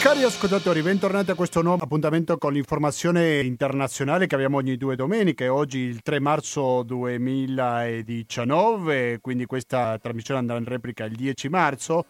Cari ascoltatori, bentornati a questo nuovo appuntamento con l'informazione internazionale che abbiamo ogni due domeniche. Oggi il 3 marzo 2019, quindi questa trasmissione andrà in replica il 10 marzo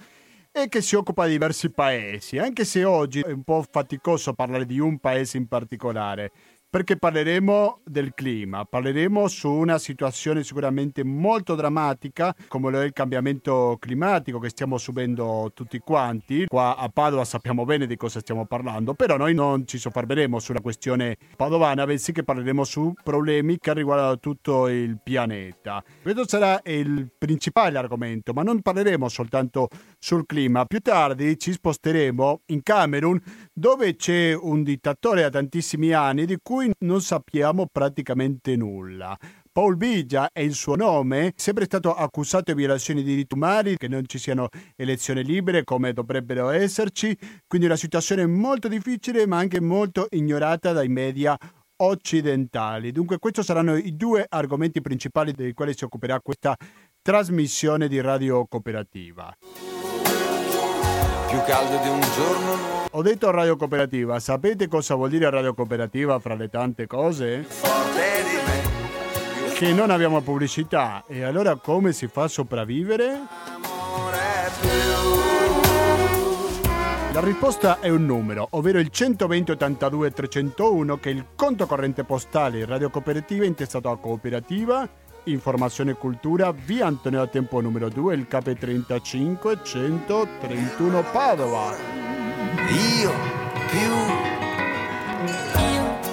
e che si occupa di diversi paesi, anche se oggi è un po' faticoso parlare di un paese in particolare perché parleremo del clima, parleremo su una situazione sicuramente molto drammatica come lo è il cambiamento climatico che stiamo subendo tutti quanti. Qua a Padova sappiamo bene di cosa stiamo parlando, però noi non ci soffermeremo sulla questione padovana, bensì che parleremo su problemi che riguardano tutto il pianeta. Questo sarà il principale argomento, ma non parleremo soltanto sul clima. Più tardi ci sposteremo in Camerun dove c'è un dittatore da tantissimi anni di cui non sappiamo praticamente nulla. Paul Bigia è il suo nome, sempre stato accusato di violazioni di diritti umani, che non ci siano elezioni libere come dovrebbero esserci, quindi una situazione molto difficile ma anche molto ignorata dai media occidentali. Dunque questi saranno i due argomenti principali dei quali si occuperà questa trasmissione di Radio Cooperativa. Più caldo di un giorno ho detto radio cooperativa, sapete cosa vuol dire radio cooperativa fra le tante cose? Che non abbiamo pubblicità e allora come si fa a sopravvivere? La risposta è un numero, ovvero il 120 82 301 che è il conto corrente postale Radio Cooperativa intestato a Cooperativa Informazione e Cultura, via Antonio Tempo numero 2, il KP35 131 Padova. Io più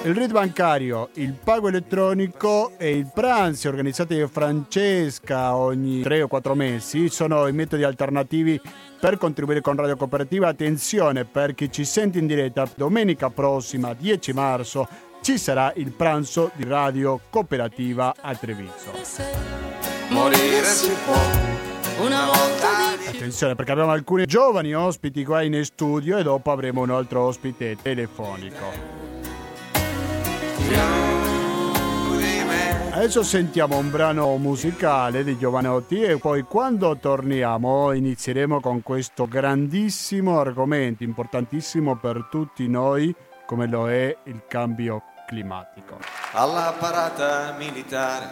il RID bancario, il pago elettronico e il pranzo organizzati da Francesca ogni 3 o 4 mesi sono i metodi alternativi per contribuire con Radio Cooperativa. Attenzione per chi ci sente in diretta, domenica prossima 10 marzo ci sarà il pranzo di Radio Cooperativa a Treviso. Morire si può una volta. Attenzione perché abbiamo alcuni giovani ospiti qua in studio e dopo avremo un altro ospite telefonico. Adesso sentiamo un brano musicale di Giovanotti e poi quando torniamo inizieremo con questo grandissimo argomento, importantissimo per tutti noi, come lo è il cambio climatico. Alla parata militare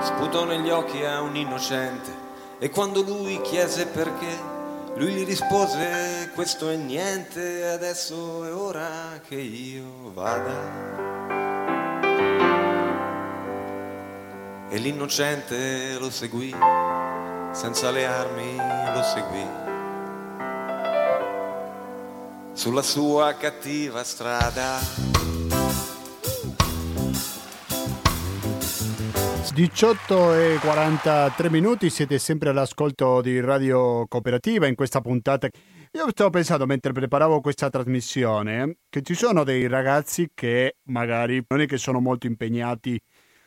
sputò negli occhi a un innocente e quando lui chiese perché, lui gli rispose questo è niente, adesso è ora che io vada. E l'innocente lo seguì, senza le armi lo seguì. Sulla sua cattiva strada. 18 e 43 minuti, siete sempre all'ascolto di Radio Cooperativa in questa puntata. Io stavo pensando mentre preparavo questa trasmissione che ci sono dei ragazzi che magari non è che sono molto impegnati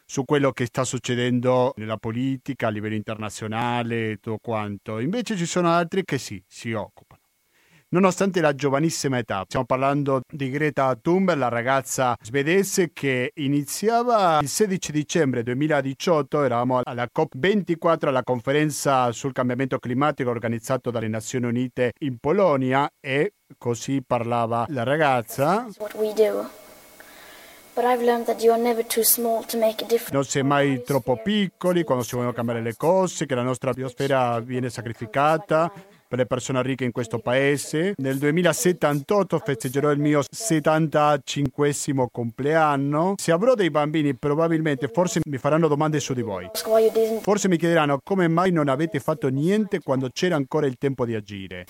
su quello che sta succedendo nella politica a livello internazionale e tutto quanto. Invece ci sono altri che sì, si occupano nonostante la giovanissima età. Stiamo parlando di Greta Thunberg, la ragazza svedese che iniziava il 16 dicembre 2018, eravamo alla COP24, alla conferenza sul cambiamento climatico organizzato dalle Nazioni Unite in Polonia e così parlava la ragazza. Non si è mai troppo piccoli quando si vogliono cambiare le cose, che la nostra biosfera viene sacrificata per le persone ricche in questo paese. Nel 2078 festeggerò il mio 75 compleanno. Se avrò dei bambini, probabilmente forse mi faranno domande su di voi. Forse mi chiederanno come mai non avete fatto niente quando c'era ancora il tempo di agire.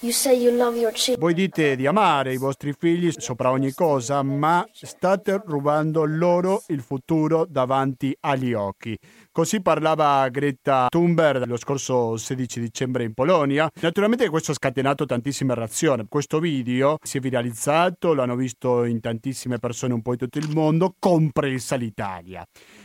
Voi dite di amare i vostri figli sopra ogni cosa, ma state rubando loro il futuro davanti agli occhi. Così parlava Greta Thunberg lo scorso 16 dicembre in Polonia. Naturalmente questo ha scatenato tantissime reazioni. Questo video si è viralizzato, l'hanno visto in tantissime persone un po' in tutto il mondo, compresa l'Italia.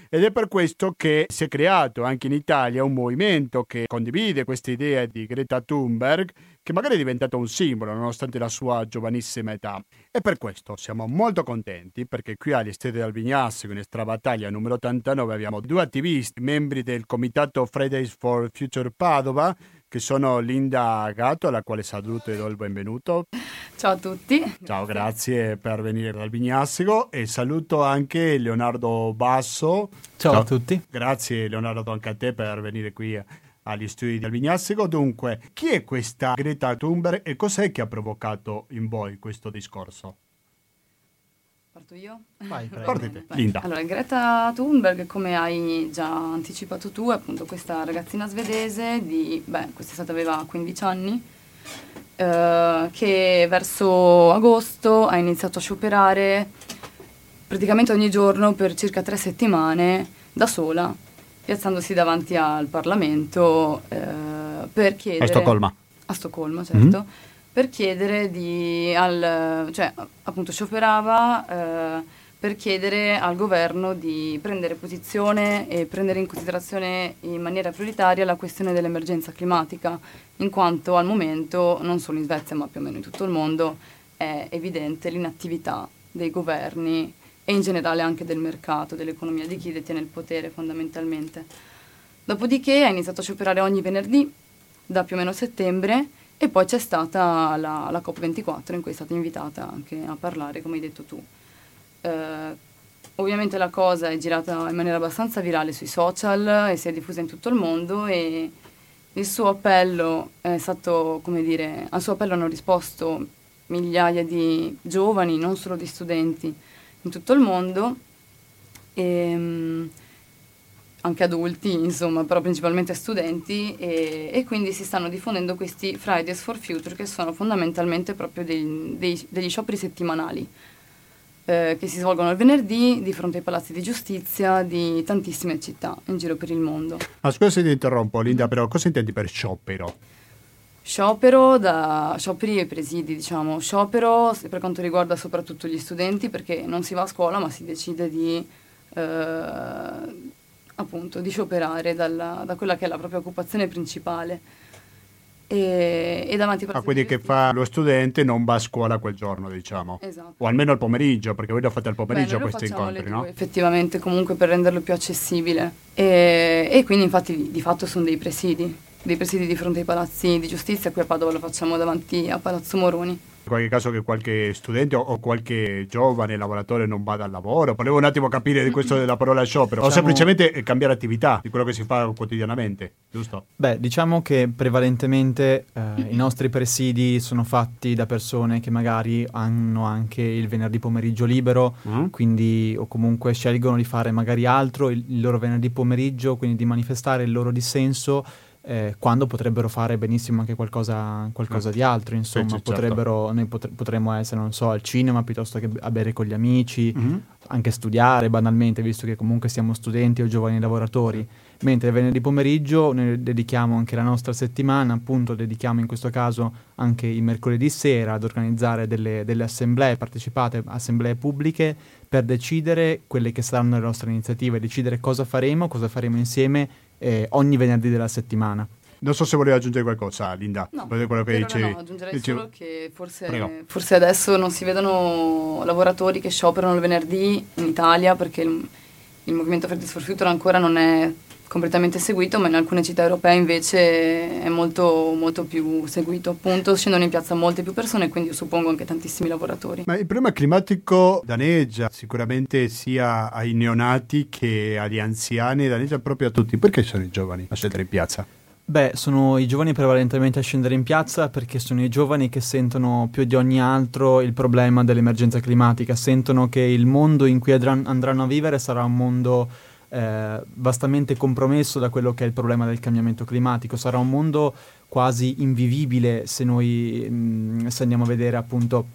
Ed è per questo che si è creato anche in Italia un movimento che condivide queste idee di Greta Thunberg, che magari è diventato un simbolo nonostante la sua giovanissima età. E per questo siamo molto contenti perché qui agli Stati del Vignasso, in Estra Battaglia numero 89, abbiamo due attivisti, membri del comitato Fridays for Future Padova, che sono Linda Gatto, alla quale saluto e do il benvenuto. Ciao a tutti. Ciao, grazie per venire dal Vignassico e saluto anche Leonardo Basso. Ciao, Ciao, a tutti. Grazie Leonardo anche a te per venire qui agli studi del Vignassico. Dunque, chi è questa Greta Thunberg e cos'è che ha provocato in voi questo discorso? Parto io? Vai, Partite. Linda. Allora, Greta Thunberg, come hai già anticipato tu, è appunto questa ragazzina svedese di, beh, quest'estate aveva 15 anni, eh, che verso agosto ha iniziato a scioperare praticamente ogni giorno per circa tre settimane da sola, piazzandosi davanti al Parlamento eh, per chiedere... A Stoccolma. A Stoccolma, certo. Mm-hmm per chiedere di, al, cioè appunto scioperava eh, per chiedere al governo di prendere posizione e prendere in considerazione in maniera prioritaria la questione dell'emergenza climatica, in quanto al momento, non solo in Svezia ma più o meno in tutto il mondo, è evidente l'inattività dei governi e in generale anche del mercato, dell'economia, di chi detiene il potere fondamentalmente. Dopodiché ha iniziato a scioperare ogni venerdì, da più o meno settembre, e poi c'è stata la, la, COP24 in cui è stata invitata anche a parlare, come hai detto tu. Eh, ovviamente la cosa è girata in maniera abbastanza virale sui social e si è diffusa in tutto il mondo e il suo appello è stato, come dire, al suo appello hanno risposto migliaia di giovani, non solo di studenti in tutto il mondo. E, ehm, anche adulti, insomma, però principalmente studenti e, e, quindi si stanno diffondendo questi Fridays for Future che sono fondamentalmente proprio dei, dei, degli scioperi settimanali eh, che si svolgono il venerdì di fronte ai palazzi di giustizia di tantissime città in giro per il mondo. Ma scusa se ti interrompo Linda, però cosa intendi per sciopero? Sciopero da scioperi e presidi, diciamo. Sciopero per quanto riguarda soprattutto gli studenti perché non si va a scuola ma si decide di... Eh, appunto di scioperare dalla, da quella che è la propria occupazione principale. E, e davanti a ah, quindi che fa lo studente non va a scuola quel giorno diciamo esatto. o almeno al pomeriggio perché voi lo fate al pomeriggio Beh, questi incontri no? effettivamente comunque per renderlo più accessibile e, e quindi infatti di fatto sono dei presidi dei presidi di fronte ai palazzi di giustizia qui a Padova lo facciamo davanti a Palazzo Moroni in qualche caso che qualche studente o, qualche giovane lavoratore non vada al lavoro. Volevo un attimo capire di questo della parola sciopero, diciamo... o semplicemente cambiare attività di quello che si fa quotidianamente, giusto? Beh, diciamo che prevalentemente eh, i nostri presidi sono fatti da persone che magari hanno anche il venerdì pomeriggio libero, mm. quindi o comunque scelgono di fare magari altro il, il loro venerdì pomeriggio, quindi di manifestare il loro dissenso eh, quando potrebbero fare benissimo anche qualcosa, qualcosa di altro, insomma, certo. potrebbero, noi potre, potremmo essere, non so, al cinema piuttosto che a bere con gli amici, mm-hmm. anche studiare banalmente, visto che comunque siamo studenti o giovani lavoratori. Mentre venerdì pomeriggio noi dedichiamo anche la nostra settimana, appunto dedichiamo in questo caso anche il mercoledì sera ad organizzare delle, delle assemblee partecipate, assemblee pubbliche, per decidere quelle che saranno le nostre iniziative, decidere cosa faremo, cosa faremo insieme eh, ogni venerdì della settimana. Non so se volevi aggiungere qualcosa, Linda. No, quello che dicevi. No, aggiungerei dicevo. solo che forse, forse, adesso non si vedono lavoratori che scioperano il venerdì in Italia perché il, il movimento Fridays for Future ancora non è completamente seguito, ma in alcune città europee invece è molto, molto più seguito. Appunto, scendono in piazza molte più persone, quindi io suppongo anche tantissimi lavoratori. Ma il problema climatico danneggia sicuramente sia ai neonati che agli anziani, danneggia proprio a tutti. Perché sono i giovani a scendere in piazza? Beh, sono i giovani prevalentemente a scendere in piazza perché sono i giovani che sentono più di ogni altro il problema dell'emergenza climatica, sentono che il mondo in cui andranno a vivere sarà un mondo eh, vastamente compromesso da quello che è il problema del cambiamento climatico. Sarà un mondo quasi invivibile se noi mh, mm, se andiamo a vedere appunto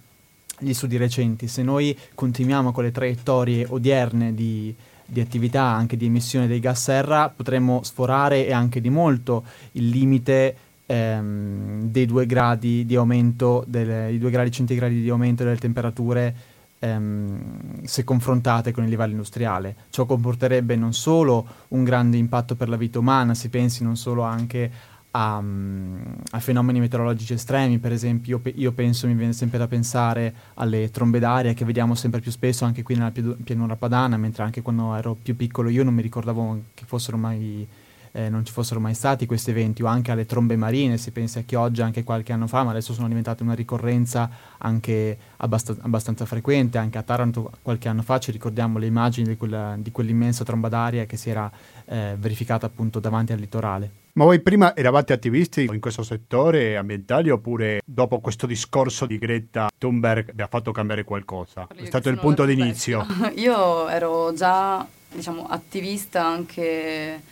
gli studi recenti. Se noi continuiamo con le traiettorie odierne di, di attività, anche di emissione dei gas serra, potremmo sforare e anche di molto il limite ehm, dei due gradi di aumento, delle, due gradi centigradi di aumento delle temperature ehm, se confrontate con il livello industriale. Ciò comporterebbe non solo un grande impatto per la vita umana, si pensi non solo anche a, um, a fenomeni meteorologici estremi, per esempio io, io, penso, mi viene sempre da pensare alle trombe d'aria che vediamo sempre più spesso anche qui nella pianura padana, mentre anche quando ero più piccolo io non mi ricordavo che fossero mai eh, non ci fossero mai stati questi eventi o anche alle trombe marine, si pensa a Chioggia anche qualche anno fa, ma adesso sono diventate una ricorrenza anche abbast- abbastanza frequente, anche a Taranto qualche anno fa ci ricordiamo le immagini di, quella, di quell'immensa tromba d'aria che si era eh, verificata appunto davanti al litorale. Ma voi prima eravate attivisti in questo settore ambientale oppure dopo questo discorso di Greta Thunberg vi ha fatto cambiare qualcosa? È stato il punto d'inizio. Io ero già diciamo, attivista anche,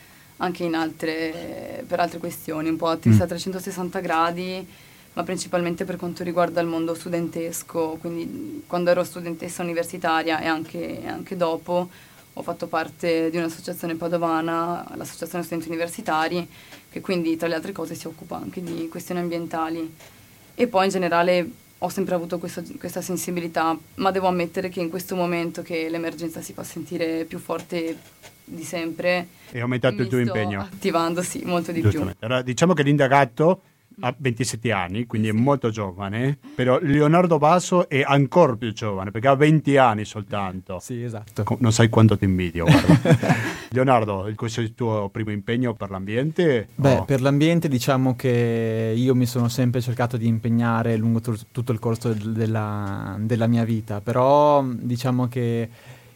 anche altre, per altre questioni, un po' attivista mm. a 360 gradi, ma principalmente per quanto riguarda il mondo studentesco, quindi quando ero studentessa universitaria e anche, anche dopo ho fatto parte di un'associazione padovana, l'associazione studenti universitari, che quindi tra le altre cose si occupa anche di questioni ambientali. E poi in generale ho sempre avuto questo, questa sensibilità, ma devo ammettere che in questo momento che l'emergenza si fa sentire più forte di sempre... È aumentato il tuo impegno. attivando, sì, molto di più. Allora, diciamo che l'indagato ha 27 anni, quindi è molto giovane, però Leonardo Basso è ancora più giovane perché ha 20 anni soltanto. Sì, esatto. non sai quanto ti invidio, Leonardo, questo è il tuo primo impegno per l'ambiente? Beh, oh. per l'ambiente diciamo che io mi sono sempre cercato di impegnare lungo t- tutto il corso della, della mia vita, però diciamo che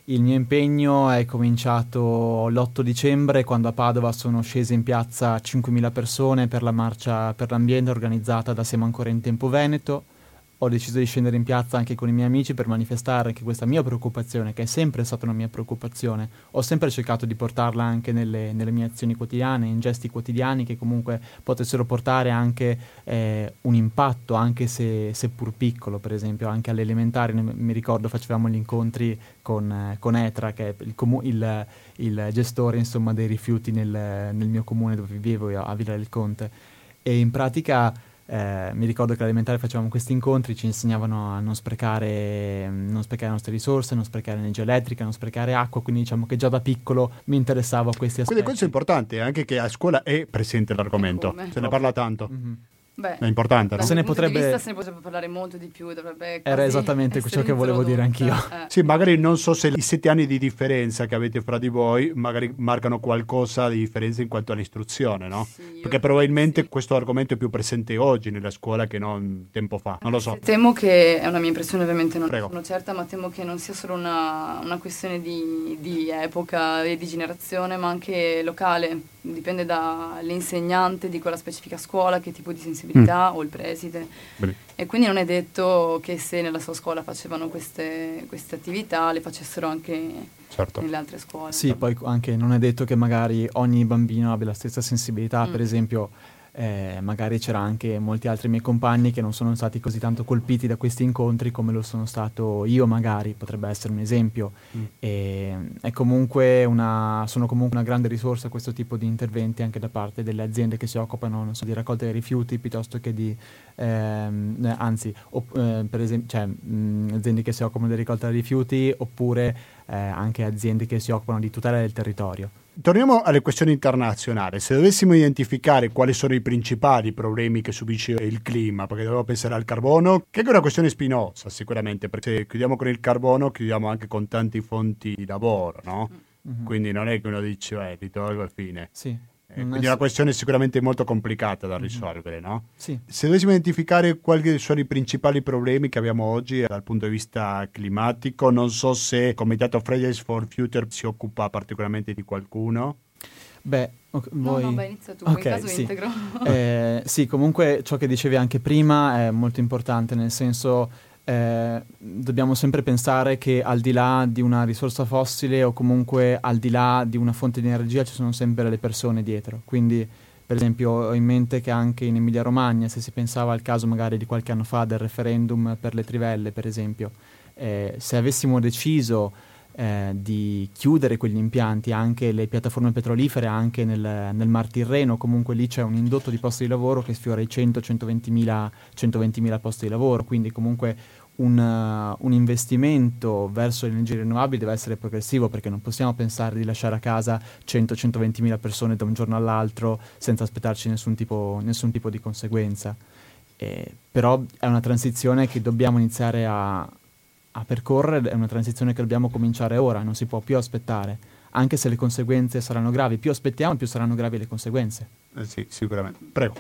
il mio impegno è cominciato l'8 dicembre quando a Padova sono scese in piazza 5.000 persone per la marcia per l'ambiente organizzata da Siamo ancora in tempo Veneto ho deciso di scendere in piazza anche con i miei amici per manifestare anche questa mia preoccupazione, che è sempre stata una mia preoccupazione. Ho sempre cercato di portarla anche nelle, nelle mie azioni quotidiane, in gesti quotidiani che comunque potessero portare anche eh, un impatto, anche se, seppur piccolo, per esempio, anche alle elementari. Mi ricordo facevamo gli incontri con, eh, con Etra, che è il, comu- il, il gestore insomma, dei rifiuti nel, nel mio comune dove vivevo, a Villa del Conte. E in pratica eh, mi ricordo che all'elementare facevamo questi incontri, ci insegnavano a non sprecare, non sprecare le nostre risorse, non sprecare energia elettrica, non sprecare acqua, quindi diciamo che già da piccolo mi interessavo a questi aspetti. Quindi questo è importante, anche che a scuola è presente l'argomento, se ne parla tanto. Mm-hmm. Beh, è importante, no? Se ne potrebbe... se ne potrebbe parlare molto di più, Era esattamente ciò che volevo dire anch'io. Eh. Sì, magari non so se i sette anni di differenza che avete fra di voi magari marcano qualcosa di differenza in quanto all'istruzione, no? Sì, Perché probabilmente sì. questo argomento è più presente oggi nella scuola che non tempo fa, non lo so. Temo che, è una mia impressione ovviamente, non Prego. sono certa, ma temo che non sia solo una, una questione di, di epoca e di generazione, ma anche locale dipende dall'insegnante di quella specifica scuola, che tipo di sensibilità mm. o il preside. Bene. E quindi non è detto che se nella sua scuola facevano queste, queste attività le facessero anche certo. nelle altre scuole. Sì, poi anche non è detto che magari ogni bambino abbia la stessa sensibilità, mm. per esempio eh, magari c'era anche molti altri miei compagni che non sono stati così tanto colpiti da questi incontri come lo sono stato io magari, potrebbe essere un esempio. Mm. E, comunque una, sono comunque una grande risorsa questo tipo di interventi anche da parte delle aziende che si occupano so, di raccolta dei rifiuti piuttosto che di, ehm, anzi, op, eh, per esempio, cioè, mh, aziende che si occupano di raccolta dei rifiuti oppure eh, anche aziende che si occupano di tutela del territorio. Torniamo alle questioni internazionali. Se dovessimo identificare quali sono i principali problemi che subisce il clima, perché dobbiamo pensare al carbono, che è una questione spinosa sicuramente, perché se chiudiamo con il carbono chiudiamo anche con tanti fonti di lavoro, no? Mm-hmm. Quindi non è che uno dice, eh, tolgo e fine. Sì. Eh, quindi è una questione sicuramente molto complicata da risolvere, no? Sì. Se dovessimo identificare quali sono i principali problemi che abbiamo oggi dal punto di vista climatico, non so se il Comitato Fridays for Future si occupa particolarmente di qualcuno. Beh, okay, voi... no, no, beh, inizia tu, okay, in caso sì. integro. eh, sì, comunque ciò che dicevi anche prima è molto importante, nel senso eh, dobbiamo sempre pensare che al di là di una risorsa fossile o comunque al di là di una fonte di energia ci sono sempre le persone dietro. Quindi, per esempio, ho in mente che anche in Emilia-Romagna, se si pensava al caso magari di qualche anno fa del referendum per le trivelle, per esempio, eh, se avessimo deciso eh, di chiudere quegli impianti, anche le piattaforme petrolifere, anche nel, nel, Mar Tirreno, comunque lì c'è un indotto di posti di lavoro che sfiora i 100-120 mila, 120 mila posti di lavoro, quindi comunque un, uh, un, investimento verso le energie rinnovabili deve essere progressivo perché non possiamo pensare di lasciare a casa 100-120 mila persone da un giorno all'altro senza aspettarci nessun tipo, nessun tipo di conseguenza. Eh, però è una transizione che dobbiamo iniziare a, a percorrere, è una transizione che dobbiamo cominciare ora, non si può più aspettare, anche se le conseguenze saranno gravi. Più aspettiamo, più saranno gravi le conseguenze. Eh sì, sicuramente. Prego.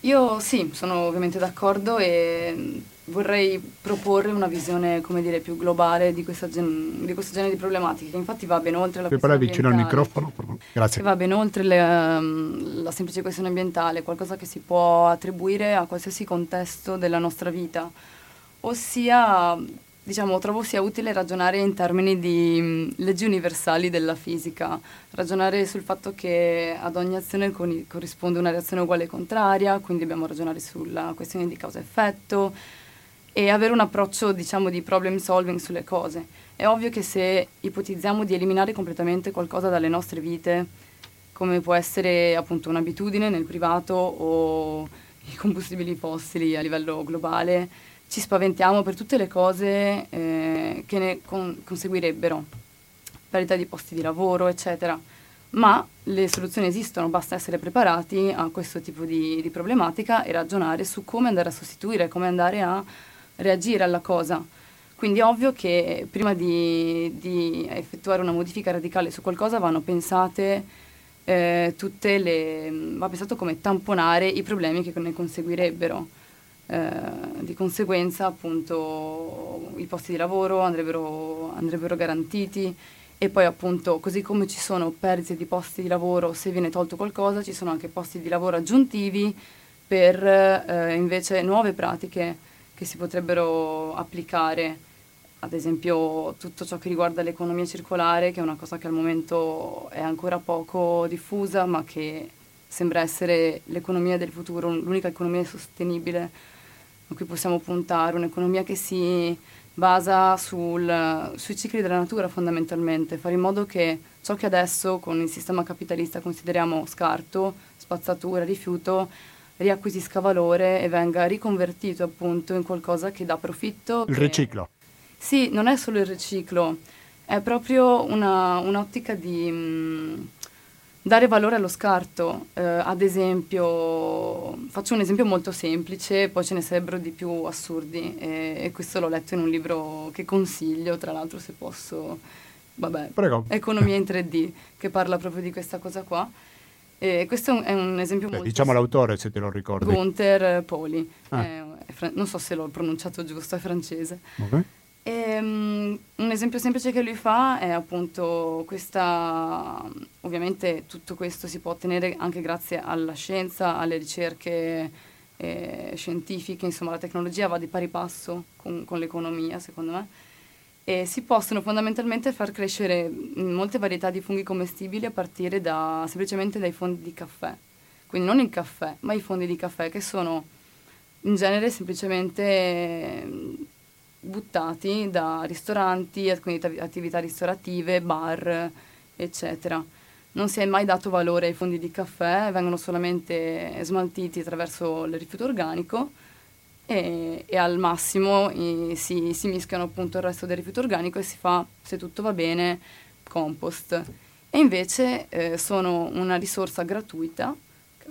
Io sì, sono ovviamente d'accordo e vorrei proporre una visione, come dire, più globale di, gen- di questo genere di problematiche, che infatti va ben oltre la Puoi questione vicino al microfono? Grazie. Che va ben oltre le, um, la semplice questione ambientale, qualcosa che si può attribuire a qualsiasi contesto della nostra vita, ossia diciamo, trovo sia utile ragionare in termini di mh, leggi universali della fisica, ragionare sul fatto che ad ogni azione con- corrisponde una reazione uguale e contraria, quindi dobbiamo ragionare sulla questione di causa-effetto e avere un approccio, diciamo, di problem solving sulle cose. È ovvio che se ipotizziamo di eliminare completamente qualcosa dalle nostre vite, come può essere appunto un'abitudine nel privato o i combustibili fossili a livello globale, ci spaventiamo per tutte le cose eh, che ne con- conseguirebbero, perdita di posti di lavoro, eccetera. Ma le soluzioni esistono, basta essere preparati a questo tipo di, di problematica e ragionare su come andare a sostituire, come andare a reagire alla cosa. Quindi è ovvio che prima di, di, effettuare una modifica radicale su qualcosa vanno pensate eh, tutte le... va pensato come tamponare i problemi che ne conseguirebbero. Eh, di conseguenza appunto i posti di lavoro andrebbero, andrebbero, garantiti e poi appunto così come ci sono perdite di posti di lavoro se viene tolto qualcosa ci sono anche posti di lavoro aggiuntivi per eh, invece nuove pratiche che si potrebbero applicare. Ad esempio tutto ciò che riguarda l'economia circolare che è una cosa che al momento è ancora poco diffusa ma che sembra essere l'economia del futuro, l'unica economia sostenibile a cui possiamo puntare, un'economia che si basa sul, sui cicli della natura fondamentalmente, fare in modo che ciò che adesso con il sistema capitalista consideriamo scarto, spazzatura, rifiuto, riacquisisca valore e venga riconvertito appunto in qualcosa che dà profitto. Il che... riciclo. Sì, non è solo il riciclo, è proprio una, un'ottica di... Mh, dare valore allo scarto, eh, ad esempio, faccio un esempio molto semplice, poi ce ne sarebbero di più assurdi e, e questo l'ho letto in un libro che consiglio, tra l'altro se posso, vabbè, Prego. Economia in 3D, che parla proprio di questa cosa qua. E questo è un, è un esempio Beh, molto... Diciamo l'autore se te lo ricordi. Gunther Poli, Ah. è- è fran- non so se l'ho pronunciato giusto, è francese. Ok. Ehm, un esempio semplice che lui fa è appunto questa, ovviamente tutto questo si può ottenere anche grazie alla scienza, alle ricerche eh, scientifiche, insomma la tecnologia va di pari passo con, con l'economia secondo me e si possono fondamentalmente far crescere molte varietà di funghi commestibili a partire da, semplicemente dai fondi di caffè, quindi non il caffè ma i fondi di caffè che sono in genere semplicemente buttati da ristoranti, at- attività ristorative, bar, eccetera. Non si è mai dato valore ai fondi di caffè, vengono solamente smaltiti attraverso il rifiuto organico e, e al massimo eh, si, si mischiano appunto il resto del rifiuto organico e si fa, se tutto va bene, compost. E invece eh, sono una risorsa gratuita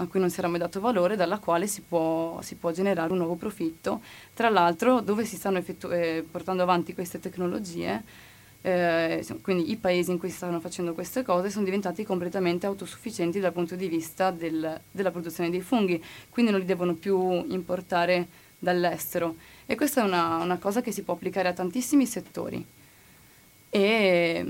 a cui non si era mai dato valore, dalla quale si può, si può generare un nuovo profitto. Tra l'altro, dove si stanno effettu- eh, portando avanti queste tecnologie, eh, quindi i paesi in cui si stanno facendo queste cose sono diventati completamente autosufficienti dal punto di vista del- della produzione dei funghi, quindi non li devono più importare dall'estero. E questa è una, una cosa che si può applicare a tantissimi settori. E,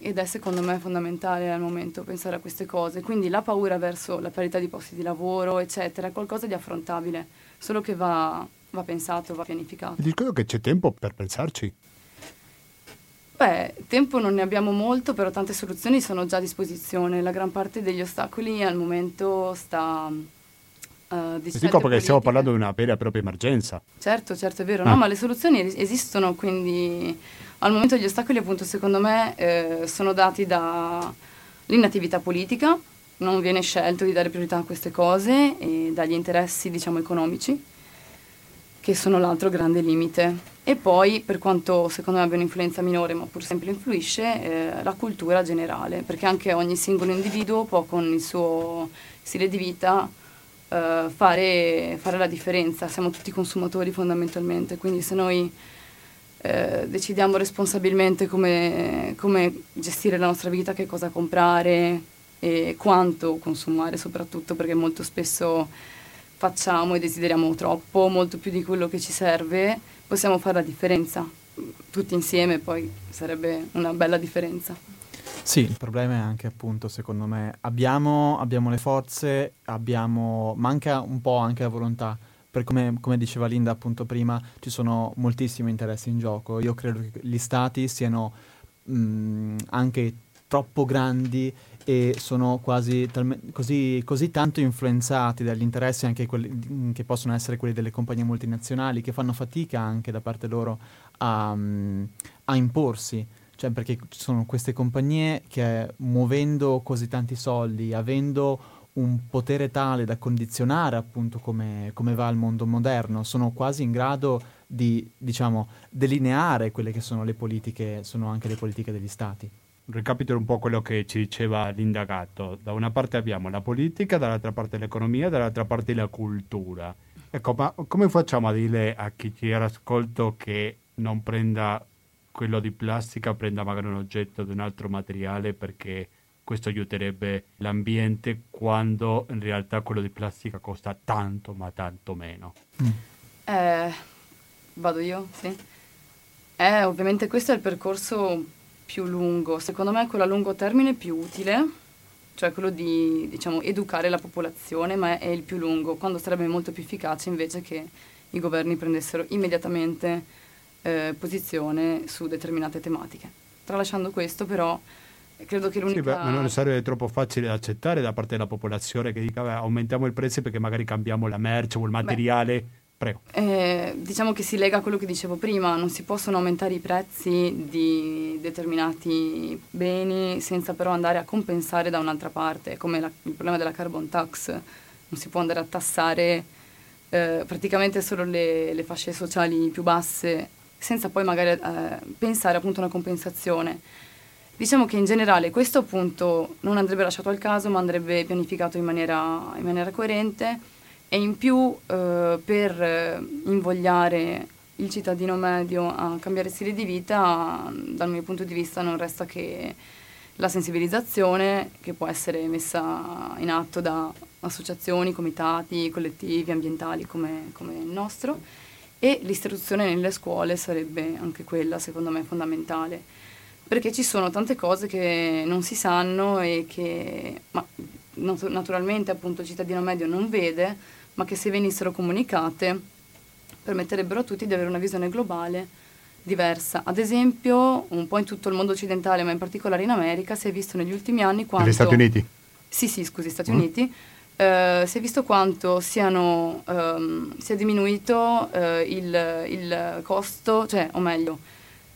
ed è secondo me fondamentale al momento pensare a queste cose. Quindi la paura verso la perdita di posti di lavoro, eccetera, è qualcosa di affrontabile, solo che va, va pensato, va pianificato. Ti dico che c'è tempo per pensarci. Beh, tempo non ne abbiamo molto, però tante soluzioni sono già a disposizione. La gran parte degli ostacoli al momento sta... Uh, Ti dico perché stiamo parlando di una vera e propria emergenza. Certo, certo, è vero, Ah. no, ma le soluzioni es- esistono, quindi al momento gli ostacoli appunto secondo me eh, sono dati dall'inattività politica, non viene scelto di dare priorità a queste cose e dagli interessi diciamo economici, che sono l'altro grande limite. E poi, per quanto secondo me abbia un'influenza minore, ma pur sempre influisce, eh, la cultura generale, perché anche ogni singolo individuo può con il suo stile di vita eh, fare, fare la differenza. Siamo tutti consumatori fondamentalmente, quindi se noi eh, decidiamo responsabilmente come, come gestire la nostra vita, che cosa comprare e quanto consumare soprattutto perché molto spesso facciamo e desideriamo troppo, molto più di quello che ci serve, possiamo fare la differenza tutti insieme, poi sarebbe una bella differenza. Sì, il problema è anche appunto, secondo me, abbiamo, abbiamo le forze, abbiamo, manca un po' anche la volontà, per come, come, diceva Linda appunto prima, ci sono moltissimi interessi in gioco. Io credo che gli stati siano mh, anche troppo grandi e sono quasi talme- così, così, tanto influenzati dagli interessi anche quelli, che possono essere quelli delle compagnie multinazionali che fanno fatica anche da parte loro a, a imporsi. Cioè perché ci sono queste compagnie che muovendo così tanti soldi, avendo un potere tale da condizionare appunto come, come, va il mondo moderno, sono quasi in grado di, diciamo, delineare quelle che sono le politiche, sono anche le politiche degli stati. Ricapitolo un po' quello che ci diceva l'indagato. Da una parte abbiamo la politica, dall'altra parte l'economia, dall'altra parte la cultura. Ecco, ma come facciamo a dire a chi ci era ascolto che non prenda quello di plastica, prenda magari un oggetto di un altro materiale perché questo aiuterebbe l'ambiente quando in realtà quello di plastica costa tanto ma tanto meno. Mm. Eh, vado io, sì. Eh, ovviamente questo è il percorso più lungo, secondo me quello a lungo termine più utile, cioè quello di diciamo, educare la popolazione, ma è il più lungo, quando sarebbe molto più efficace invece che i governi prendessero immediatamente eh, posizione su determinate tematiche. Tralasciando questo però credo che l'unica... Sì, beh, ma non sarebbe troppo facile da accettare da parte della popolazione che dica beh, aumentiamo il prezzo perché magari cambiamo la merce o il materiale. Beh Prego. Eh, diciamo che si lega a quello che dicevo prima, non si possono aumentare i prezzi di determinati beni senza però andare a compensare da un'altra parte, come la, il problema della carbon tax, non si può andare a tassare eh, praticamente solo le, le, fasce sociali più basse senza poi magari eh, pensare appunto a una compensazione. Diciamo che in generale questo appunto non andrebbe lasciato al caso ma andrebbe pianificato in maniera, in maniera coerente e in più eh, per invogliare il cittadino medio a cambiare stile di vita, dal mio punto di vista non resta che la sensibilizzazione che può essere messa in atto da associazioni, comitati, collettivi ambientali come, come il nostro e l'istruzione nelle scuole sarebbe anche quella secondo me fondamentale perché ci sono tante cose che non si sanno e che ma, naturalmente appunto il cittadino medio non vede ma che se venissero comunicate permetterebbero a tutti di avere una visione globale diversa. Ad esempio, un po' in tutto il mondo occidentale, ma in particolare in America, si è visto negli ultimi anni quanto... Negli Stati Uniti? Sì, sì, scusi, Stati mm. Uniti. Uh, si è visto quanto siano, um, sia diminuito uh, il, il, costo, cioè, o meglio, uh,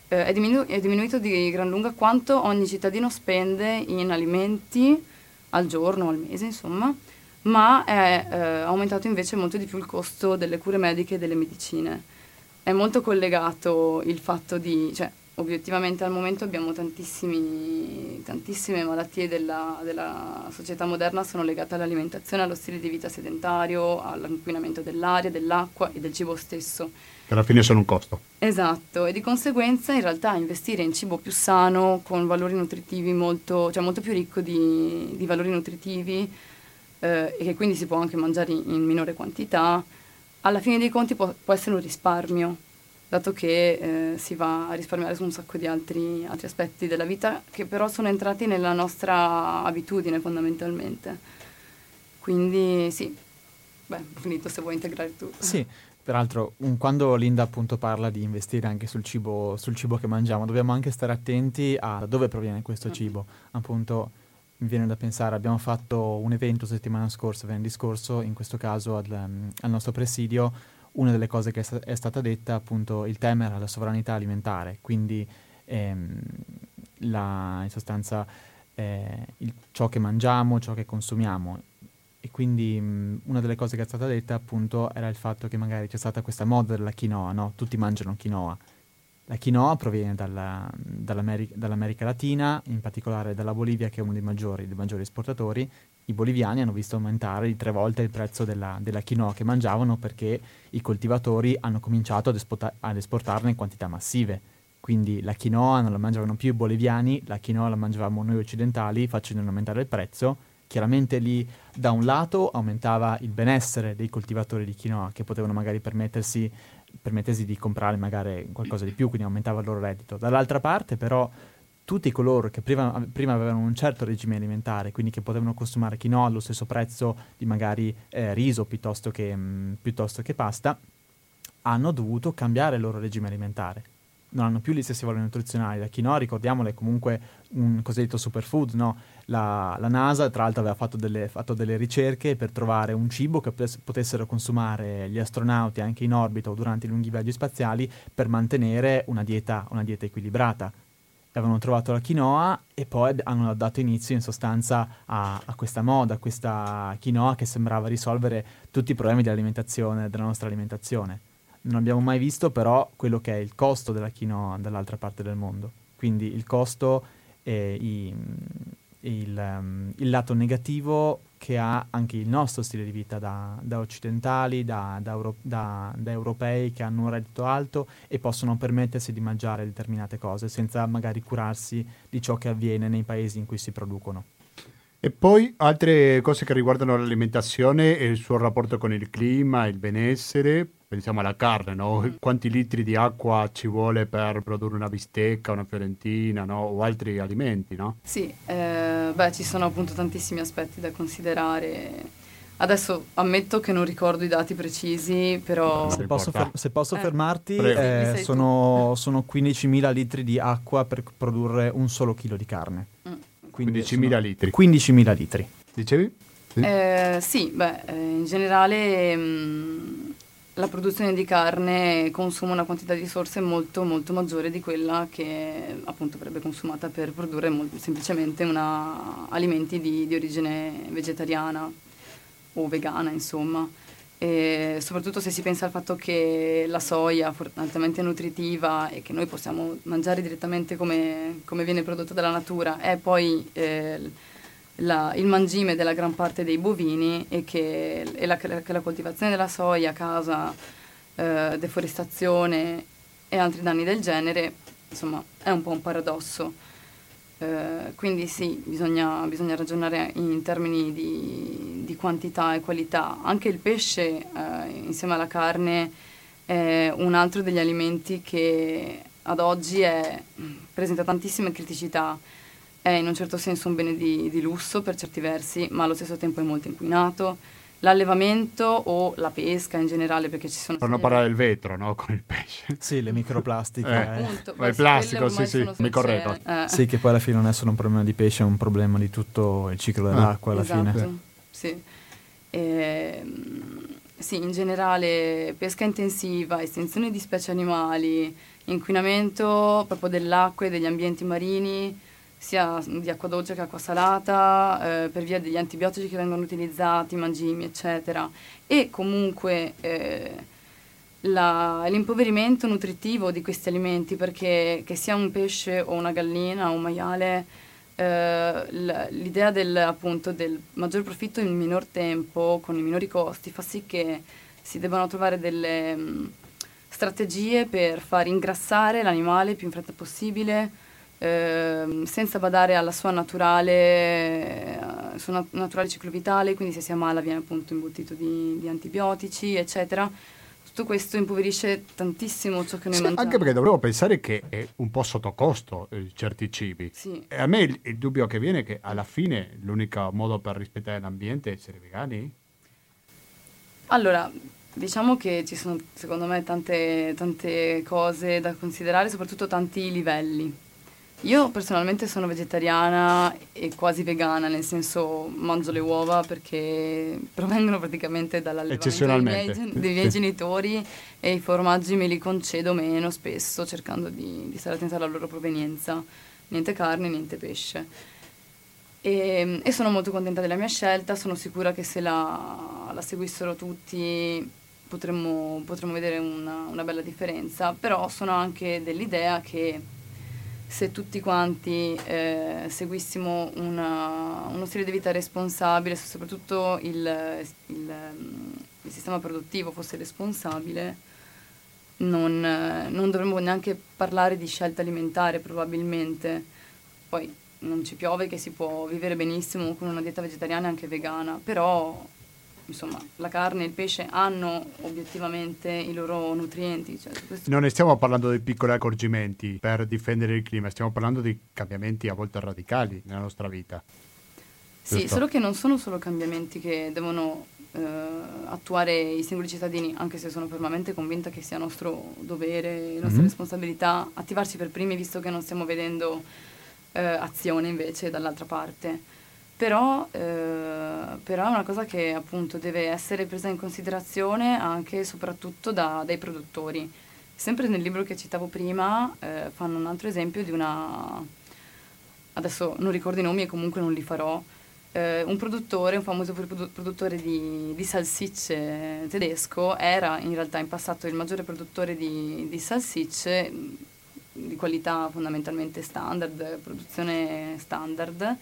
è, diminu- è, diminuito di gran lunga quanto ogni cittadino spende in alimenti al giorno, al mese, insomma, ma è eh, aumentato invece molto di più il costo delle cure mediche e delle medicine. È molto collegato il fatto di, cioè, obiettivamente al momento abbiamo tantissime malattie della, della, società moderna sono legate all'alimentazione, allo stile di vita sedentario, all'inquinamento dell'aria, dell'acqua e del cibo stesso. Che alla fine sono un costo. Esatto, e di conseguenza in realtà investire in cibo più sano, con valori nutritivi molto, cioè molto più ricco di, di valori nutritivi, eh, e che quindi si può anche mangiare in, in, minore quantità, alla fine dei conti può, può essere un risparmio, dato che eh, si va a risparmiare su un sacco di altri, altri, aspetti della vita che però sono entrati nella nostra abitudine fondamentalmente. Quindi sì, beh, ho finito se vuoi integrare tu. Sì, Peraltro, quando Linda appunto parla di investire anche sul cibo, sul cibo, che mangiamo, dobbiamo anche stare attenti a dove proviene questo cibo. Appunto, mi viene da pensare, abbiamo fatto un evento settimana scorsa, venerdì scorso, in questo caso al, um, al nostro presidio, una delle cose che è, sta- è, stata detta, appunto, il tema era la sovranità alimentare, quindi ehm, la, in sostanza eh, il, ciò che mangiamo, ciò che consumiamo. E quindi mh, una delle cose che è stata detta appunto era il fatto che magari c'è stata questa moda della quinoa, no? Tutti mangiano quinoa la quinoa proviene dalla, dall'America, dall'America, Latina, in particolare dalla Bolivia, che è uno dei maggiori, dei maggiori esportatori, i boliviani hanno visto aumentare di tre volte il prezzo della, della quinoa che mangiavano perché i coltivatori hanno cominciato ad, espota- ad, esportarne in quantità massive. Quindi la quinoa non la mangiavano più i boliviani, la quinoa la mangiavamo noi occidentali facendo aumentare il prezzo. Chiaramente lì da un lato aumentava il benessere dei coltivatori di quinoa che potevano magari permettersi, permettersi di comprare magari qualcosa di più, quindi aumentava il loro reddito. Dall'altra parte però tutti coloro che prima, prima, avevano un certo regime alimentare, quindi che potevano consumare quinoa allo stesso prezzo di magari eh, riso piuttosto che, mh, mm, piuttosto che pasta, hanno dovuto cambiare il loro regime alimentare. Non hanno più gli stessi valori nutrizionali. La quinoa, ricordiamolo, è comunque un cosiddetto superfood, no? la, la, NASA, tra l'altro, aveva fatto delle, fatto delle, ricerche per trovare un cibo che potessero consumare gli astronauti anche in orbita o durante i lunghi viaggi spaziali per mantenere una dieta, una dieta equilibrata avevano trovato la quinoa e poi hanno dato inizio in sostanza a, a, questa moda, a questa quinoa che sembrava risolvere tutti i problemi dell'alimentazione, della nostra alimentazione. Non abbiamo mai visto però quello che è il costo della quinoa dall'altra parte del mondo. Quindi il costo e i, il, um, il lato negativo che ha anche il nostro stile di vita da, da occidentali, da, da, euro, da, europei che hanno un reddito alto e possono permettersi di mangiare determinate cose senza magari curarsi di ciò che avviene nei paesi in cui si producono. E poi altre cose che riguardano l'alimentazione e il suo rapporto con il clima, il benessere, pensiamo alla carne, no? Quanti litri di acqua ci vuole per produrre una bistecca, una fiorentina, no? O altri alimenti, no? Sì, eh, beh, ci sono appunto tantissimi aspetti da considerare. Adesso ammetto che non ricordo i dati precisi, però... Se posso, fer- se posso eh. fermarti, eh, sono, sono 15.000 litri di acqua per produrre un solo chilo di carne. Mm. 15.000 litri. 15.000 litri. Dicevi? Sì, eh, sì beh, eh, in generale mh, mm, la produzione di carne consuma una quantità di risorse molto molto maggiore di quella che appunto verrebbe consumata per produrre molto, semplicemente una, alimenti di, di, origine vegetariana o vegana insomma. E soprattutto se si pensa al fatto che la soia altamente nutritiva e che noi possiamo mangiare direttamente come, come viene prodotta dalla natura è poi eh, la, il mangime della gran parte dei bovini e che, e la, che la, coltivazione della soia causa eh, deforestazione e altri danni del genere, insomma, è un po' un paradosso. Eh, quindi sì, bisogna, bisogna, ragionare in termini di, di, quantità e qualità. Anche il pesce, eh, insieme alla carne, è un altro degli alimenti che ad oggi è, presenta tantissime criticità è in un certo senso un bene di, di lusso per certi versi, ma allo stesso tempo è molto inquinato l'allevamento o la pesca in generale perché ci sono... Per non parlare del vetro, no? Con il pesce. Sì, le microplastiche. Eh. Eh. Appunto, il plastico, sì, sì, mi corretto. Eh. Sì, che poi alla fine non è solo un problema di pesce, è un problema di tutto il ciclo dell'acqua alla esatto, fine. Sì. E, ehm, sì, in generale pesca intensiva, estensione di specie animali, inquinamento proprio dell'acqua e degli ambienti marini, sia di acqua dolce che acqua salata, eh, per via degli antibiotici che vengono utilizzati, mangimi, eccetera. E comunque eh, la, l'impoverimento nutritivo di questi alimenti, perché che sia un pesce o una gallina o un maiale, eh, l'idea del, appunto, del maggior profitto in minor tempo, con i minori costi, fa sì che si debbano trovare delle mh, strategie per far ingrassare l'animale più in fretta possibile, Ehm, senza badare alla sua naturale, suo nat- naturale ciclo vitale, quindi se si ammala viene appunto imbottito di, di antibiotici, eccetera. Tutto questo impoverisce tantissimo ciò che noi sì, mangiamo. Anche perché dovremmo pensare che è un po' sotto costo eh, certi cibi. Sì. E a me il, il, dubbio che viene è che alla fine l'unico modo per rispettare l'ambiente è essere vegani? Allora, diciamo che ci sono secondo me tante, tante cose da considerare, soprattutto tanti livelli. Io personalmente sono vegetariana e quasi vegana, nel senso mangio le uova perché provengono praticamente dall'allevamento dei miei, dei miei genitori e i formaggi me li concedo meno spesso cercando di, di stare attenta alla loro provenienza. Niente carne, niente pesce. E, e, sono molto contenta della mia scelta, sono sicura che se la, la seguissero tutti potremmo, potremmo vedere una, una bella differenza, però sono anche dell'idea che se tutti quanti eh, seguissimo una, uno stile di vita responsabile, se soprattutto il, il, il sistema produttivo fosse responsabile, non, non, dovremmo neanche parlare di scelta alimentare probabilmente. Poi non ci piove che si può vivere benissimo con una dieta vegetariana e anche vegana, però insomma, la carne e il pesce hanno obiettivamente i loro nutrienti. Cioè, non ne stiamo parlando di piccoli accorgimenti per difendere il clima, stiamo parlando di cambiamenti a volte radicali nella nostra vita. Sì, Giusto? solo che non sono solo cambiamenti che devono eh, attuare i singoli cittadini, anche se sono fermamente convinta che sia nostro dovere, nostra mm-hmm. responsabilità attivarci per primi, visto che non stiamo vedendo eh, azione invece dall'altra parte però, eh, però, è una cosa che appunto deve essere presa in considerazione anche e soprattutto da, dai produttori. Sempre nel libro che citavo prima eh, fanno un altro esempio di una... adesso non ricordo i nomi e comunque non li farò, eh, un produttore, un famoso produttore di, di, salsicce tedesco, era in realtà in passato il maggiore produttore di, di salsicce di qualità fondamentalmente standard, produzione standard,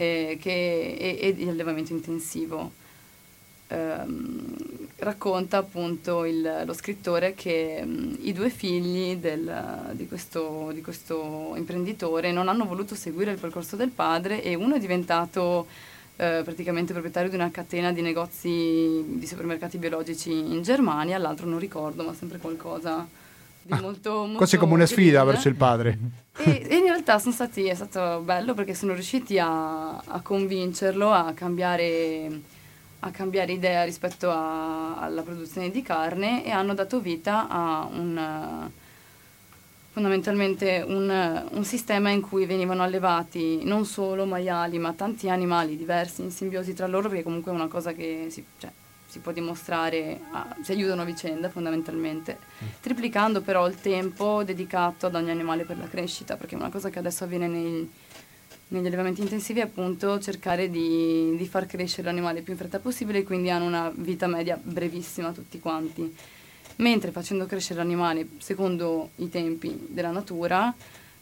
eh, che, e, e, di allevamento intensivo. Um, racconta appunto il, lo scrittore che um, i due figli del, di, questo, di, questo, imprenditore non hanno voluto seguire il percorso del padre e uno è diventato uh, praticamente proprietario di una catena di negozi di supermercati biologici in Germania, l'altro non ricordo, ma sempre qualcosa di ah, molto, molto quasi come una sfida verso il padre. E, e, in realtà sono stati, è stato bello perché sono riusciti a, a convincerlo a cambiare, a cambiare, idea rispetto a, alla produzione di carne e hanno dato vita a un fondamentalmente un, un, sistema in cui venivano allevati non solo maiali ma tanti animali diversi in simbiosi tra loro perché comunque è una cosa che si, cioè, si può dimostrare, ah, si aiutano a vicenda fondamentalmente, mm. triplicando però il tempo dedicato ad ogni animale per la crescita, perché una cosa che adesso avviene nei, negli allevamenti intensivi è appunto cercare di, di, far crescere l'animale più in fretta possibile e quindi hanno una vita media brevissima tutti quanti. Mentre facendo crescere l'animale secondo i tempi della natura,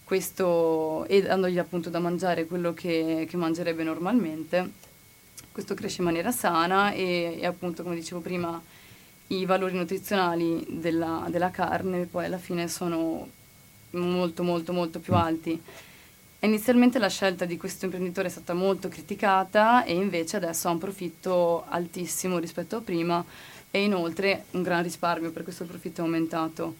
questo, e dandogli appunto da mangiare quello che, che mangerebbe normalmente, questo cresce in maniera sana e, e appunto come dicevo prima i valori nutrizionali della, della, carne poi alla fine sono molto molto molto più mm. alti. Inizialmente la scelta di questo imprenditore è stata molto criticata e invece adesso ha un profitto altissimo rispetto a prima e inoltre un gran risparmio per questo profitto è aumentato.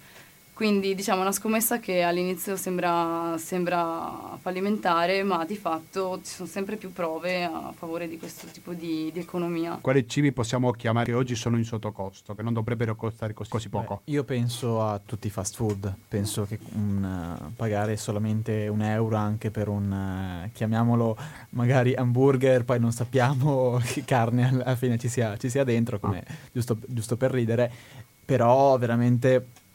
Quindi diciamo una scommessa che all'inizio sembra, sembra, fallimentare, ma di fatto ci sono sempre più prove a favore di questo tipo di, di, economia. Quali cibi possiamo chiamare che oggi sono in sottocosto, che non dovrebbero costare cos- così poco? Beh, io penso a tutti i fast food, penso che un, uh, pagare solamente un euro anche per un, uh, chiamiamolo magari hamburger, poi non sappiamo che carne alla fine ci sia, ci sia dentro, come, ah. giusto, giusto per ridere, però veramente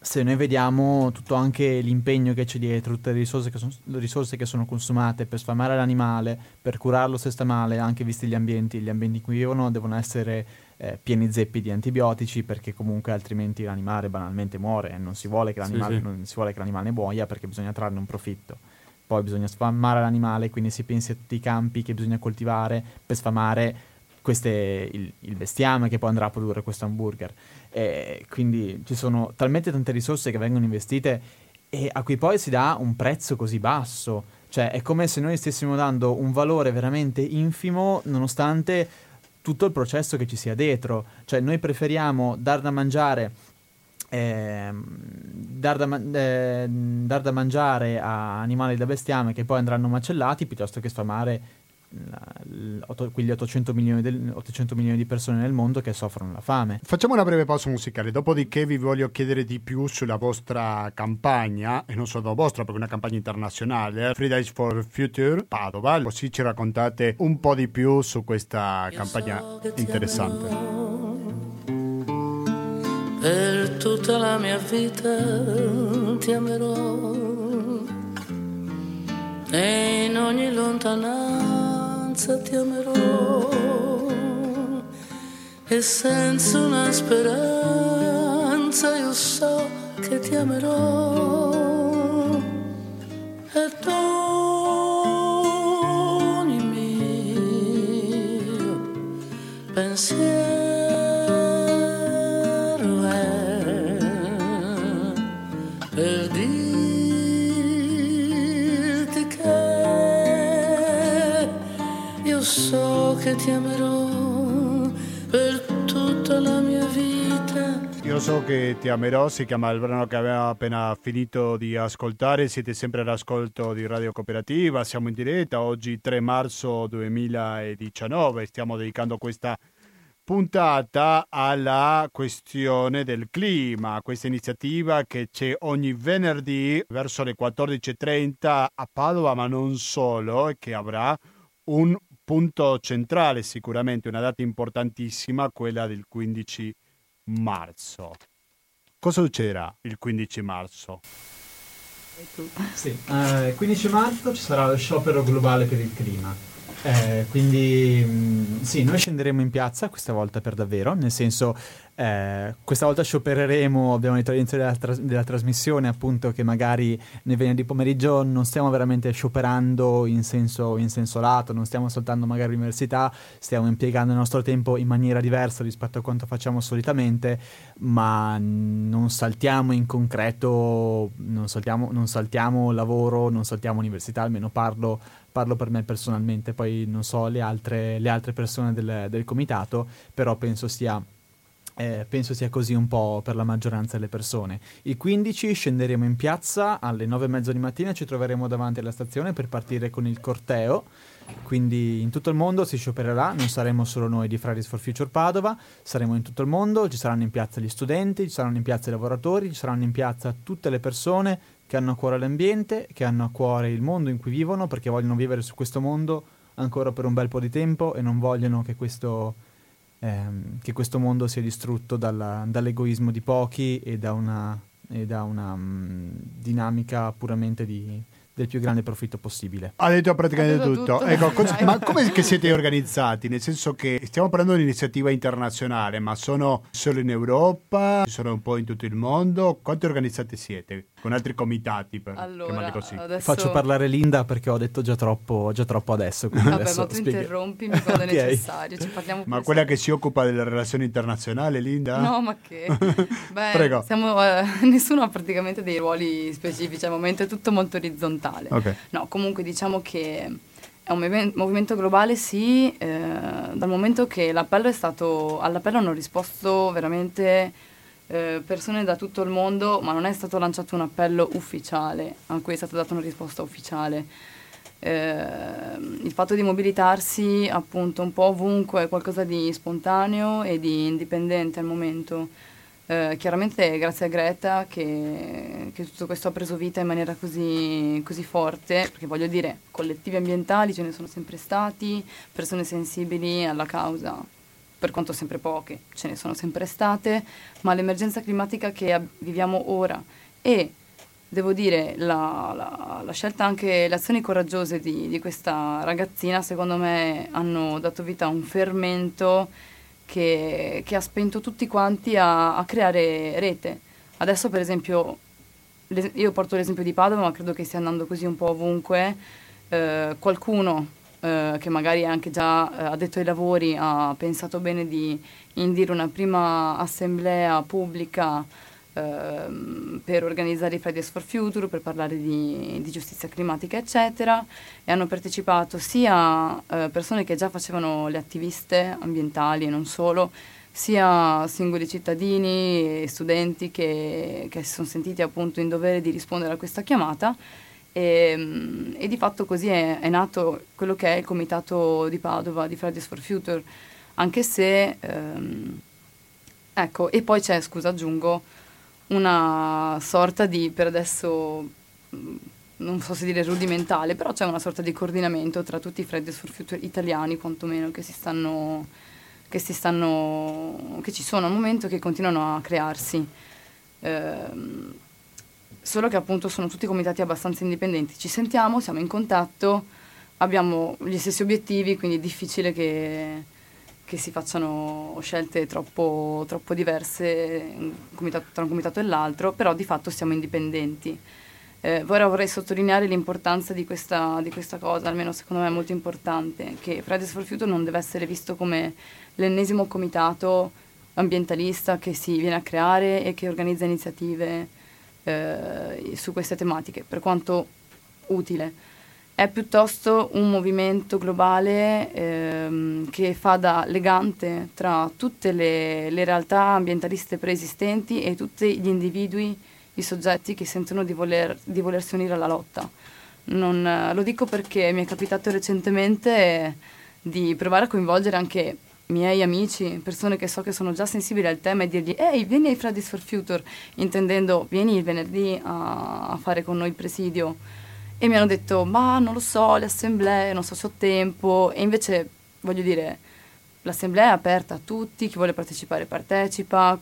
se noi vediamo tutto anche l'impegno che c'è dietro, tutte le risorse che, son, le risorse che sono consumate per sfamare l'animale, per curarlo se sta male, anche visti gli ambienti, gli ambienti in cui vivono devono essere eh, pieni zeppi di antibiotici perché comunque altrimenti l'animale banalmente muore e non si vuole che l'animale, sì, sì. Non si vuole che l'animale muoia perché bisogna trarne un profitto. Poi bisogna sfamare l'animale, quindi si pensi a tutti i campi che bisogna coltivare per sfamare queste, il, il bestiame che poi andrà a produrre questo hamburger. E quindi ci sono talmente tante risorse che vengono investite e a cui poi si dà un prezzo così basso. Cioè è come se noi stessimo dando un valore veramente infimo nonostante tutto il processo che ci sia dietro. Cioè noi preferiamo dar da mangiare, eh, dar, da, eh, dar da mangiare a animali da bestiame che poi andranno macellati piuttosto che sfamare quegli 800 milioni, del, 800 milioni, di persone nel mondo che soffrono la fame. Facciamo una breve pausa musicale, dopodiché vi voglio chiedere di più sulla vostra campagna, e non solo vostra, perché è una campagna internazionale, Fridays for Future Padova, così ci raccontate un po' di più su questa campagna interessante. Per tutta la mia vita ti amerò e in ogni lontananza senza ti amerò. E senza una speranza io so che ti amerò. Perdoni mio pensiero io so che ti amerò per tutta la mia vita. Io so che ti amerò, si chiama il brano che aveva appena finito di ascoltare, siete sempre all'ascolto di Radio Cooperativa, siamo in diretta, oggi 3 marzo 2019, stiamo dedicando questa puntata alla questione del clima, questa iniziativa che c'è ogni venerdì verso le 14.30 a Padova, ma non solo, e che avrà un punto centrale sicuramente, una data importantissima, quella del 15 marzo. Cosa succederà il 15 marzo? Sì, eh, 15 marzo ci sarà lo sciopero globale per il clima. Eh, quindi mh, sì, noi scenderemo in piazza questa volta per davvero, nel senso eh, questa volta sciopereremo, abbiamo detto all'inizio della, tras- della trasmissione appunto che magari nel venerdì pomeriggio non stiamo veramente scioperando in senso, in senso lato, non stiamo saltando magari l'università, stiamo impiegando il nostro tempo in maniera diversa rispetto a quanto facciamo solitamente, ma non saltiamo in concreto, non saltiamo, non saltiamo lavoro, non saltiamo università, almeno parlo parlo per me personalmente, poi non so le altre, le altre persone del, del comitato, però penso sia, eh, penso sia così un po' per la maggioranza delle persone. Il 15 scenderemo in piazza alle 9 e mezzo di mattina, ci troveremo davanti alla stazione per partire con il corteo. Quindi in tutto il mondo si sciopererà, non saremo solo noi di Fridays for Future Padova, saremo in tutto il mondo, ci saranno in piazza gli studenti, ci saranno in piazza i lavoratori, ci saranno in piazza tutte le persone che hanno a cuore l'ambiente, che hanno a cuore il mondo in cui vivono, perché vogliono vivere su questo mondo ancora per un bel po' di tempo e non vogliono che questo, ehm, che questo mondo sia distrutto dalla- dall'egoismo di pochi e da una, e da una mm, dinamica puramente di- del più grande profitto possibile. Ha detto praticamente Ha detto tutto. tutto. Ecco, cos- Dai. ma come che siete organizzati? Nel senso che stiamo parlando di un'iniziativa internazionale, ma sono solo in Europa? Sono un po' in tutto il mondo? Quanti organizzati siete? Con altri comitati, per Allora, così. adesso... Faccio parlare Linda perché ho detto già troppo, già troppo adesso. Vabbè, adesso ma tu spieghi- interrompimi quando Ok. è necessario, ci parliamo Ma quella che si occupa delle relazioni internazionali, Linda? No, ma che? Beh, Prego. siamo, eh, nessuno ha praticamente dei ruoli specifici, al momento è tutto molto orizzontale. Ok. No, comunque diciamo che è un movimento globale, sì, eh, dal momento che l'appello è stato, all'appello hanno risposto veramente eh, persone da tutto il mondo, ma non è stato lanciato un appello ufficiale, a cui è stata data una risposta ufficiale. Eh, il fatto di mobilitarsi appunto un po' ovunque è qualcosa di spontaneo e di indipendente al momento. Eh, chiaramente grazie a Greta che, che tutto questo ha preso vita in maniera così, così forte, perché voglio dire, collettivi ambientali ce ne sono sempre stati, persone sensibili alla causa, per quanto sempre poche, ce ne sono sempre state, ma l'emergenza climatica che viviamo ora e devo dire la, la- la scelta anche, le azioni coraggiose di, di questa ragazzina secondo me hanno dato vita a un fermento che, che ha spento tutti quanti a, a creare rete. Adesso per esempio, io porto l'esempio di Padova, ma credo che stia andando così un po' ovunque, eh, qualcuno eh, che magari anche già eh, addetto ai lavori ha pensato bene di indire una prima assemblea pubblica ehm, per organizzare i Fridays for Future, per parlare di, di giustizia climatica, eccetera, e hanno partecipato sia eh, persone che già facevano le attiviste ambientali e non solo, sia singoli cittadini e studenti che, che si sono sentiti appunto in dovere di rispondere a questa chiamata. E, mm, e di fatto così è, è nato quello che è il comitato di Padova di Fridays for Future, anche se, ehm, ecco, e poi c'è, scusa, aggiungo, una sorta di, per adesso, mm, non so se dire rudimentale, però c'è una sorta di coordinamento tra tutti i Fridays for Future italiani, quantomeno, che si stanno, che si stanno, che ci sono al momento e che continuano a crearsi. Ehm, solo che appunto sono tutti comitati abbastanza indipendenti. Ci sentiamo, siamo in contatto, abbiamo gli stessi obiettivi, quindi è difficile che, che si facciano scelte troppo, troppo diverse tra un comitato e l'altro, però di fatto siamo indipendenti. Eh, ora vorrei sottolineare l'importanza di questa, di questa, cosa, almeno secondo me è molto importante, che Fridays for Future non deve essere visto come l'ennesimo comitato ambientalista che si viene a creare e che organizza iniziative eh, su queste tematiche, per quanto utile. È piuttosto un movimento globale ehm, che fa da legante tra tutte le, le realtà ambientaliste preesistenti e tutti gli individui i soggetti che sentono di, voler, di volersi unire alla lotta. Non, lo dico perché mi è capitato recentemente di provare a coinvolgere anche miei amici, persone che so che sono già sensibili al tema e dirgli ehi vieni ai Fridays for Future, intendendo vieni il venerdì a, a fare con noi il presidio. E mi hanno detto ma non lo so, le assemblee, non so se ho tempo. E invece voglio dire, l'assemblea è aperta a tutti, chi vuole partecipare partecipa,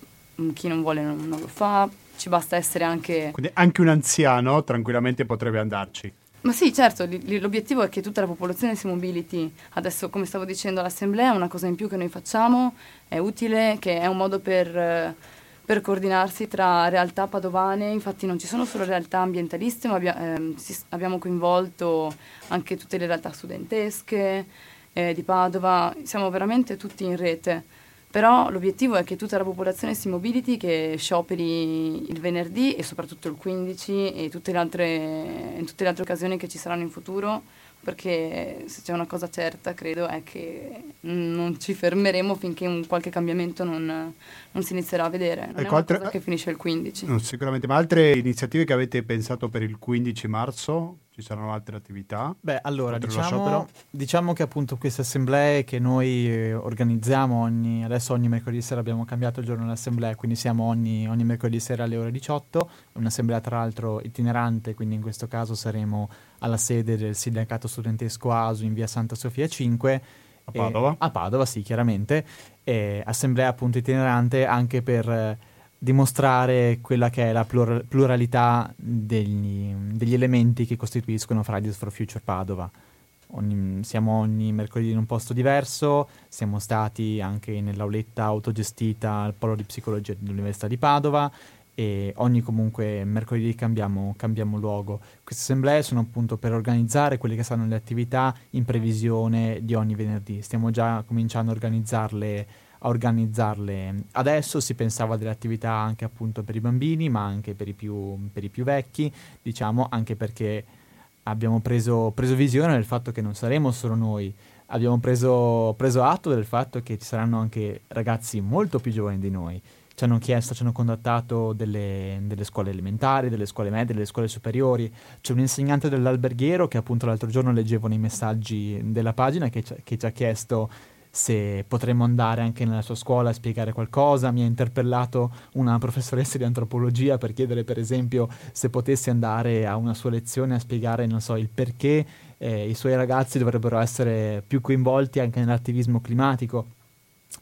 chi non vuole non, non lo fa, ci basta essere anche... Quindi anche un anziano tranquillamente potrebbe andarci. Ma sì, certo, l'obiettivo è che tutta la popolazione si mobiliti. Adesso, come stavo dicendo, l'assemblea è una cosa in più che noi facciamo, è utile, che è un modo per, per coordinarsi tra realtà padovane. Infatti non ci sono solo realtà ambientaliste, ma abbia, eh, si, abbiamo coinvolto anche tutte le realtà studentesche eh, di Padova. Siamo veramente tutti in rete. Però l'obiettivo è che tutta la popolazione si mobiliti, che scioperi il venerdì e soprattutto il 15 e tutte le altre, in tutte le altre occasioni che ci saranno in futuro, perché se c'è una cosa certa credo è che non ci fermeremo finché un qualche cambiamento non, non si inizierà a vedere. Non ecco, è altre, che finisce il 15. No, sicuramente, ma altre iniziative che avete pensato per il 15 marzo? Ci saranno altre attività? Beh, allora, diciamo, diciamo, che appunto queste assemblee che noi eh, organizziamo ogni, adesso ogni mercoledì sera abbiamo cambiato il giorno dell'assemblea, quindi siamo ogni, ogni mercoledì sera alle ore 18, un'assemblea tra l'altro itinerante, quindi in questo caso saremo alla sede del sindacato studentesco ASU in via Santa Sofia 5. A Padova? a Padova, sì, chiaramente. E assemblea appunto itinerante anche per eh, dimostrare quella che è la plur- pluralità degli, degli, elementi che costituiscono Fridays for Future Padova. Ogni, siamo ogni mercoledì in un posto diverso, siamo stati anche nell'auletta autogestita al polo di psicologia dell'Università di Padova e ogni comunque mercoledì cambiamo, cambiamo luogo. Queste assemblee sono appunto per organizzare quelle che saranno le attività in previsione di ogni venerdì. Stiamo già cominciando a organizzarle a organizzarle. Adesso si pensava delle attività anche appunto per i bambini, ma anche per i più, per i più vecchi, diciamo anche perché abbiamo preso, preso, visione del fatto che non saremo solo noi, abbiamo preso, preso atto del fatto che ci saranno anche ragazzi molto più giovani di noi. Ci hanno chiesto, ci hanno contattato delle, delle, scuole elementari, delle scuole medie, delle scuole superiori. C'è un insegnante dell'alberghiero che appunto l'altro giorno leggevo nei messaggi della pagina che, che ci ha chiesto se potremmo andare anche nella sua scuola a spiegare qualcosa. Mi ha interpellato una professoressa di antropologia per chiedere, per esempio, se potessi andare a una sua lezione a spiegare, non so, il perché eh, i suoi ragazzi dovrebbero essere più coinvolti anche nell'attivismo climatico.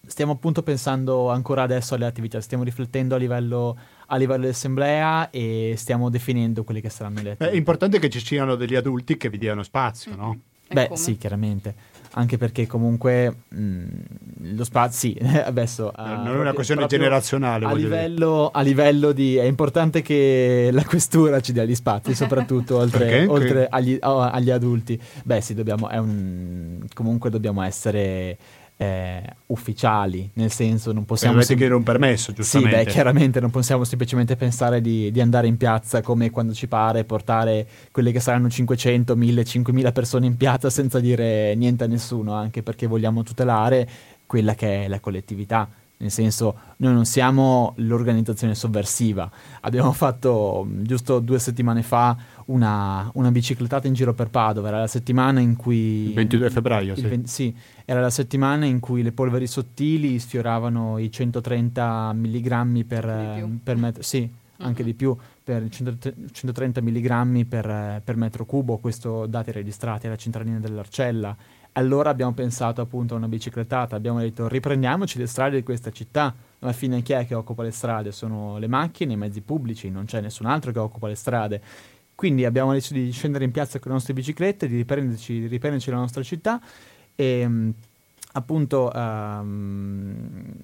Stiamo appunto pensando ancora adesso alle attività, stiamo riflettendo a livello, a livello di assemblea e stiamo definendo quelle che saranno le attività. È importante che ci siano degli adulti che vi diano spazio, mm-hmm. no? Beh, sì, chiaramente anche perché comunque mh, mm, lo spazio, sì, adesso... Uh, non è una questione generazionale. A livello, a livello, di... è importante che la questura ci dia gli spazi, soprattutto oltre, oltre agli, oh, agli, adulti. Beh sì, dobbiamo, un, comunque dobbiamo essere eh, ufficiali, nel senso non possiamo... Dovete sem- chiedere un permesso, giustamente. Sì, beh, chiaramente non possiamo semplicemente pensare di, di, andare in piazza come quando ci pare, portare quelle che saranno 500, 1000, 5000 persone in piazza senza dire niente a nessuno, anche perché vogliamo tutelare quella che è la collettività. Nel senso, noi non siamo l'organizzazione sovversiva. Abbiamo fatto giusto due settimane fa una, una biciclettata in giro per Padova. Era la settimana in cui. Il 22 febbraio, sì. 20, sì. Era la settimana in cui le polveri sottili sfioravano i 130 mg per, per metro. Sì, mm-hmm. anche di più, per 130 mg per, per metro cubo. Questo dati registrati alla centralina dell'Arcella. Allora abbiamo pensato appunto a una biciclettata. Abbiamo detto riprendiamoci le strade di questa città. Alla fine chi è che occupa le strade? Sono le macchine, i mezzi pubblici, non c'è nessun altro che occupa le strade. Quindi abbiamo deciso di scendere in piazza con le nostre biciclette, di riprenderci, di riprenderci la nostra città e appunto um,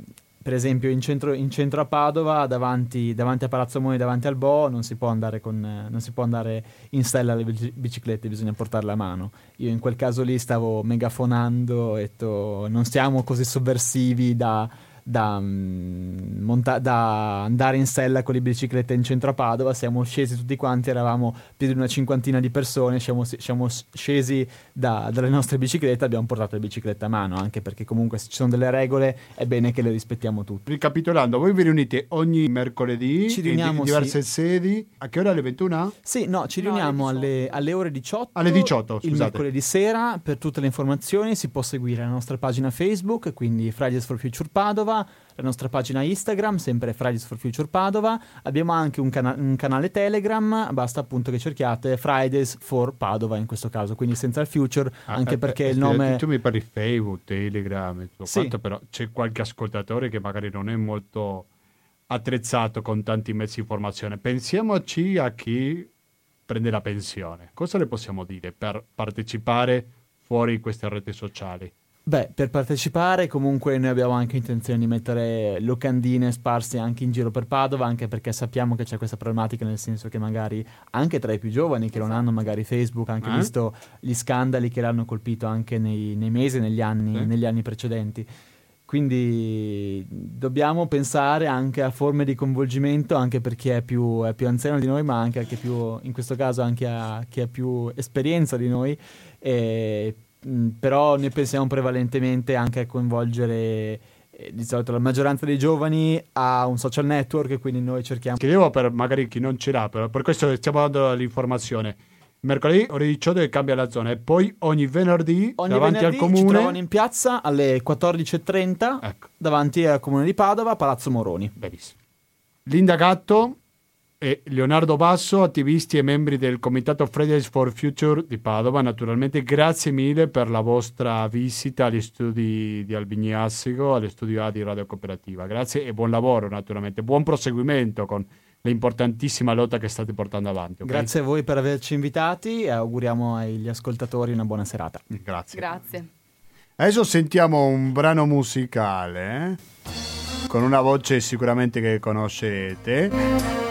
per esempio in centro, in centro a Padova, davanti, davanti, a Palazzo Moni, davanti al Bo, non si, può andare con, non si può andare in stella alle biciclette, bisogna portarle a mano. Io in quel caso lì stavo megafonando, e detto non siamo così sovversivi da da, mm, monta- da, andare in sella con le biciclette in centro a Padova, siamo scesi tutti quanti, eravamo più di una cinquantina di persone, siamo, siamo scesi da, dalle nostre biciclette, abbiamo portato le biciclette a mano, anche perché comunque se ci sono delle regole è bene che le rispettiamo tutte. Ricapitolando, voi vi riunite ogni mercoledì ci riuniamo, in diverse sì. sedi, a che ora alle 21? Sì, no, ci riuniamo no, alle, alle, ore 18. Alle 18, scusate. Il mercoledì sera, per tutte le informazioni si può seguire la nostra pagina Facebook, quindi Fridays for Future Padova, Padova, la nostra pagina Instagram, sempre Fridays for Future Padova. Abbiamo anche un, cana- un, canale Telegram, basta appunto che cerchiate Fridays for Padova in questo caso, quindi senza il future, ah, anche eh, perché eh, il nome... Tu mi parli Facebook, Telegram, tutto sì. quanto, però c'è qualche ascoltatore che magari non è molto attrezzato con tanti mezzi di informazione. Pensiamoci a chi prende la pensione. Cosa le possiamo dire per partecipare fuori queste reti sociali? Beh, per partecipare comunque noi abbiamo anche intenzione di mettere locandine sparse anche in giro per Padova, anche perché sappiamo che c'è questa problematica, nel senso che magari anche tra i più giovani che non hanno magari Facebook, anche eh? visto gli scandali che l'hanno colpito anche nei, nei mesi, negli anni, eh? negli anni precedenti. Quindi dobbiamo pensare anche a forme di coinvolgimento anche per chi è più, è più anziano di noi, ma anche più, in questo caso anche a chi ha più esperienza di noi. E Mm, però noi pensiamo prevalentemente anche a coinvolgere eh, di solito la maggioranza dei giovani ha un social network quindi noi cerchiamo chiedevo per magari chi non ce l'ha però per questo stiamo dando l'informazione. Mercoledì ore 18 cambia la zona e poi ogni venerdì ogni davanti venerdì al comune ci trovano in piazza alle 14.30 ecco. davanti al comune di Padova Palazzo Moroni. Benissimo. Linda Gatto e Leonardo Basso, attivisti e membri del Comitato Fridays for Future di Padova. Naturalmente grazie mille per la vostra visita agli studi di Albignassico, allo studio A di Radio Cooperativa. Grazie e buon lavoro naturalmente, buon proseguimento con l'importantissima lotta che state portando avanti. Okay? Grazie a voi per averci invitati e auguriamo agli ascoltatori una buona serata. Grazie. Grazie. Adesso sentiamo un brano musicale eh? Con una voce sicuramente che conoscete.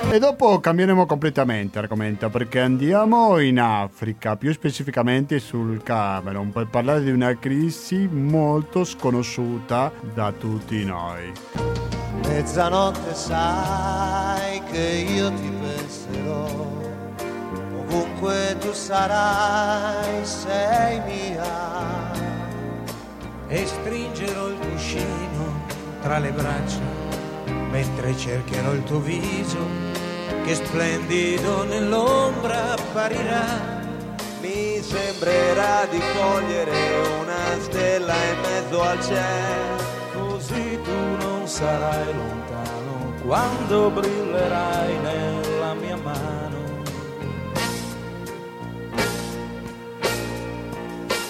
E dopo cambieremo completamente argomento perché andiamo in Africa, più specificamente sul Camerun, per parlare di una crisi molto sconosciuta da tutti noi. Mezzanotte sai che io ti penserò, ovunque tu sarai sei mia e stringerò il cuscino tra le braccia mentre cercherò il tuo viso che splendido nell'ombra apparirà. Mi sembrerà di cogliere una stella in mezzo al cielo, così tu non sarai lontano quando brillerai nella mia mano.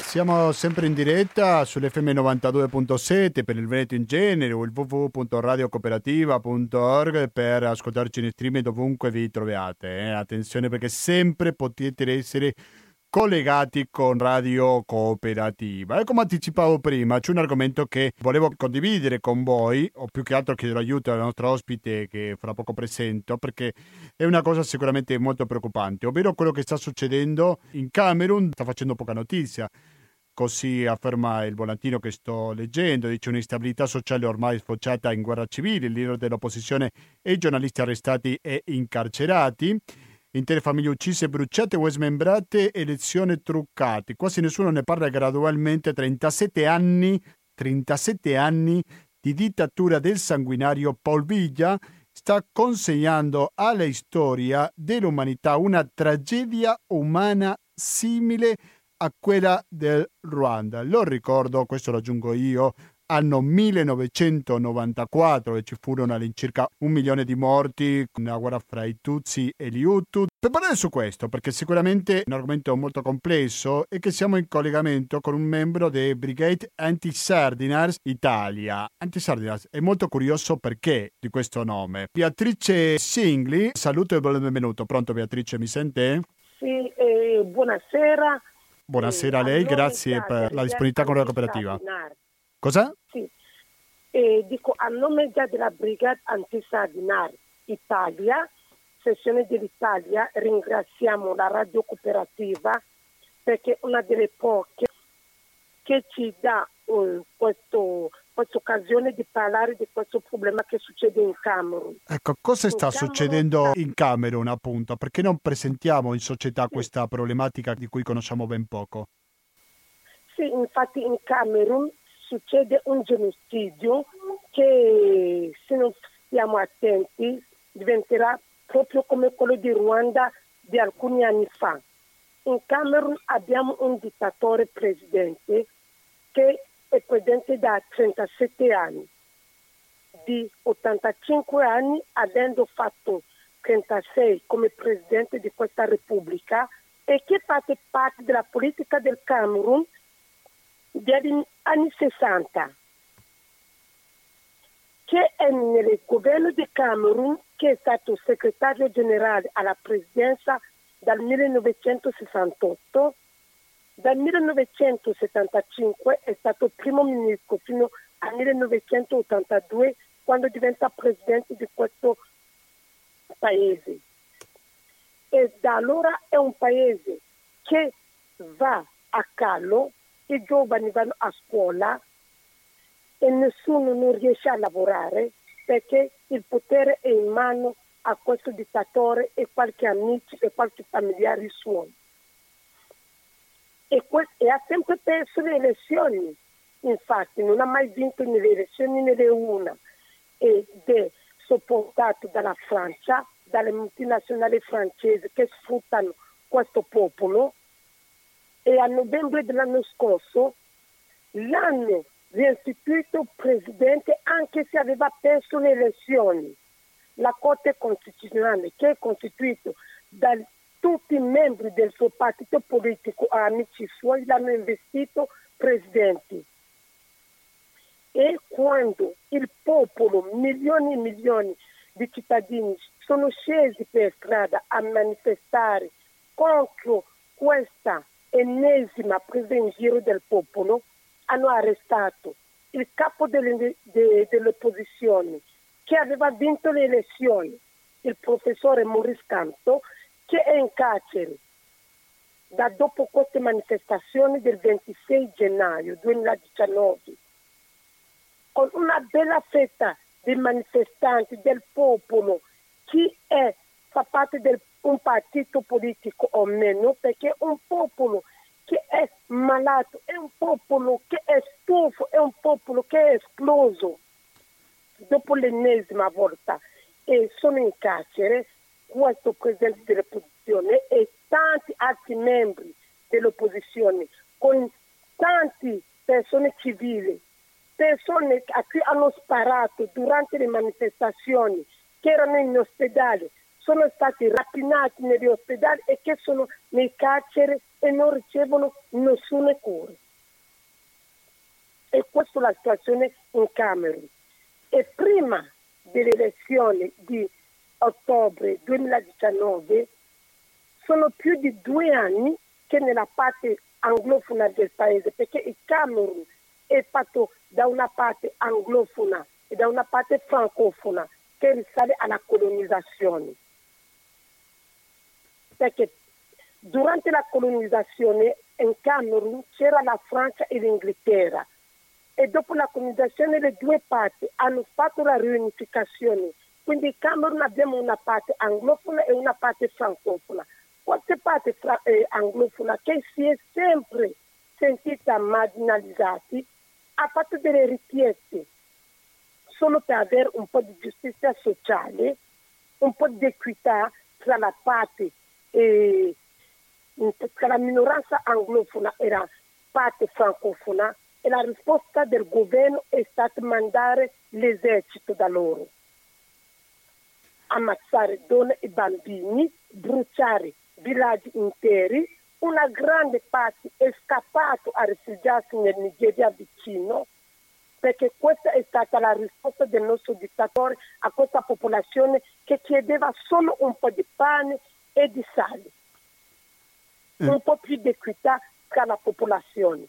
Siamo sempre in diretta sull'FM 92.7 per il Veneto in genere o il www.radiocooperativa.org per ascoltarci in stream dovunque vi troviate. Eh? Attenzione perché sempre potete essere collegati con Radio Cooperativa. E come anticipavo prima, c'è un argomento che volevo condividere con voi, o più che altro chiederò aiuto al nostro ospite che fra poco presento, perché è una cosa sicuramente molto preoccupante, ovvero quello che sta succedendo in Camerun, sta facendo poca notizia. Così afferma il volantino che sto leggendo, dice un'instabilità sociale ormai sfociata in guerra civile, il leader dell'opposizione e i giornalisti arrestati e incarcerati, intere famiglie uccise, bruciate o smembrate, elezioni truccate. Quasi nessuno ne parla gradualmente, 37 anni, 37 anni di dittatura del sanguinario Paul Viglia sta consegnando alla storia dell'umanità una tragedia umana simile a a quella del Ruanda. Lo ricordo, questo lo aggiungo io, anno 1994 e ci furono all'incirca un milione di morti, una guerra fra i Tutsi e gli Hutu. Per parlare su questo, perché sicuramente è un argomento molto complesso e che siamo in collegamento con un membro dei Brigade Anti-Sardinars Italia. Anti-Sardinars è molto curioso perché di questo nome. Beatrice Singli, saluto e benvenuto. Pronto Beatrice, mi sente? Sì, eh, buonasera. Buonasera a lei, grazie per la disponibilità con la cooperativa. Cosa? Sì. E dico a nome già della Brigata Antisanguinare Italia, sezione dell'Italia, ringraziamo la radio cooperativa perché è una delle poche che ci dà uh, questo, questa occasione di parlare di questo problema che succede in Camerun. Ecco, cosa In sta Camerun- succedendo in Camerun appunto? Perché non presentiamo in società questa problematica di cui conosciamo ben poco? Sì, infatti in Camerun succede un genocidio che se non stiamo attenti diventerà proprio come quello di Ruanda di alcuni anni fa. In Camerun abbiamo un dittatore presidente che è presidente da 37 anni. Di 85 anni, avendo fatto 36 come presidente di questa repubblica e che fa parte della politica del Camerun degli anni 60 che è nel governo di Camerun che è stato segretario generale alla presidenza dal 1968 dal 1975 è stato primo ministro fino al 1982 quando diventa presidente di questo paese e da allora è un paese che va a callo, i giovani vanno a scuola e nessuno non riesce a lavorare perché il potere è in mano a questo dittatore e qualche amici e qualche familiare suoi. E, e ha sempre perso le elezioni, infatti non ha mai vinto nelle elezioni nelle una. Ed è sopportato dalla Francia, dalle multinazionali francesi che sfruttano questo popolo. E a novembre dell'anno scorso l'hanno restituito presidente anche se aveva perso le elezioni. La Corte Costituzionale, che è costituita da tutti i membri del suo partito politico, amici suoi, l'hanno investito presidente. E quando il popolo, milioni e milioni di cittadini sono scesi per strada a manifestare contro questa ennesima presa in giro del popolo, hanno arrestato il capo delle, de, delle opposizioni che aveva vinto le elezioni, il professore Maurice Canto, che è in carcere da dopo queste manifestazioni del 26 gennaio 2019, con una bella fetta di manifestanti del popolo, chi è, fa parte di un partito politico o meno, perché un popolo che è malato, è un popolo che è stufo, è un popolo che è esploso. Dopo l'ennesima volta e sono in carcere questo presidente dell'opposizione e tanti altri membri dell'opposizione con tante persone civili, persone a cui hanno sparato durante le manifestazioni che erano in ospedale, sono stati rapinati negli ospedali e che sono nei carceri e non ricevono nessuna cura. E questa è la situazione in Camerun. E prima delle elezioni di ottobre 2019 sono più di due anni che nella parte anglofona del paese, perché il Camerun è fatto da una parte anglofona e da una parte francofona che risale alla colonizzazione. Perché durante la colonizzazione in Camerun c'era la Francia e l'Inghilterra e dopo la colonizzazione le due parti hanno fatto la riunificazione. Quindi in Camerun abbiamo una parte anglofona e una parte francofona. Questa parte fra- eh, anglofona che si è sempre sentita marginalizzata ha fatto delle richieste solo per avere un po' di giustizia sociale, un po' di equità tra la parte eh, tra la minoranza anglofona e la parte francofona e la risposta del governo è stata mandare l'esercito da loro, ammazzare donne e bambini, bruciare villaggi interi, una grande parte è scappato a rifugiarsi nel Nigeria vicino perché questa è stata la risposta del nostro dittatore a questa popolazione che chiedeva solo un po' di pane e di sale, un po' più di equità tra la popolazione.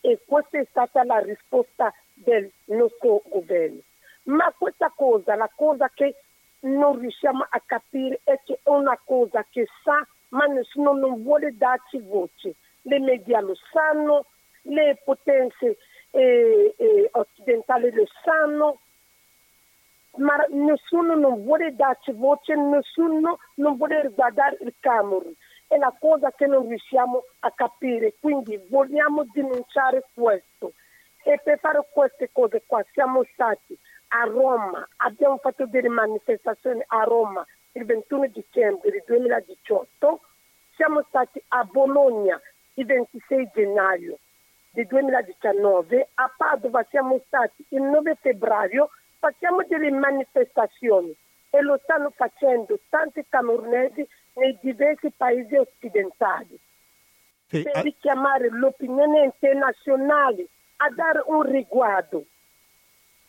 E questa è stata la risposta del nostro governo. Ma questa cosa, la cosa che non riusciamo a capire è che è una cosa che sa, ma nessuno non vuole darci voce. Le media lo sanno, le potenze eh, eh, occidentali lo sanno, ma nessuno non vuole darci voce, nessuno non vuole riguardare il Camerun. È la cosa che non riusciamo a capire, quindi vogliamo denunciare questo. E per fare queste cose qua siamo stati a Roma, abbiamo fatto delle manifestazioni a Roma il 21 dicembre 2018, siamo stati a Bologna il 26 gennaio del 2019, a Padova siamo stati il 9 febbraio, facciamo delle manifestazioni e lo stanno facendo tanti camerunesi nei diversi paesi occidentali. Sì, per richiamare l'opinione internazionale a dare un riguardo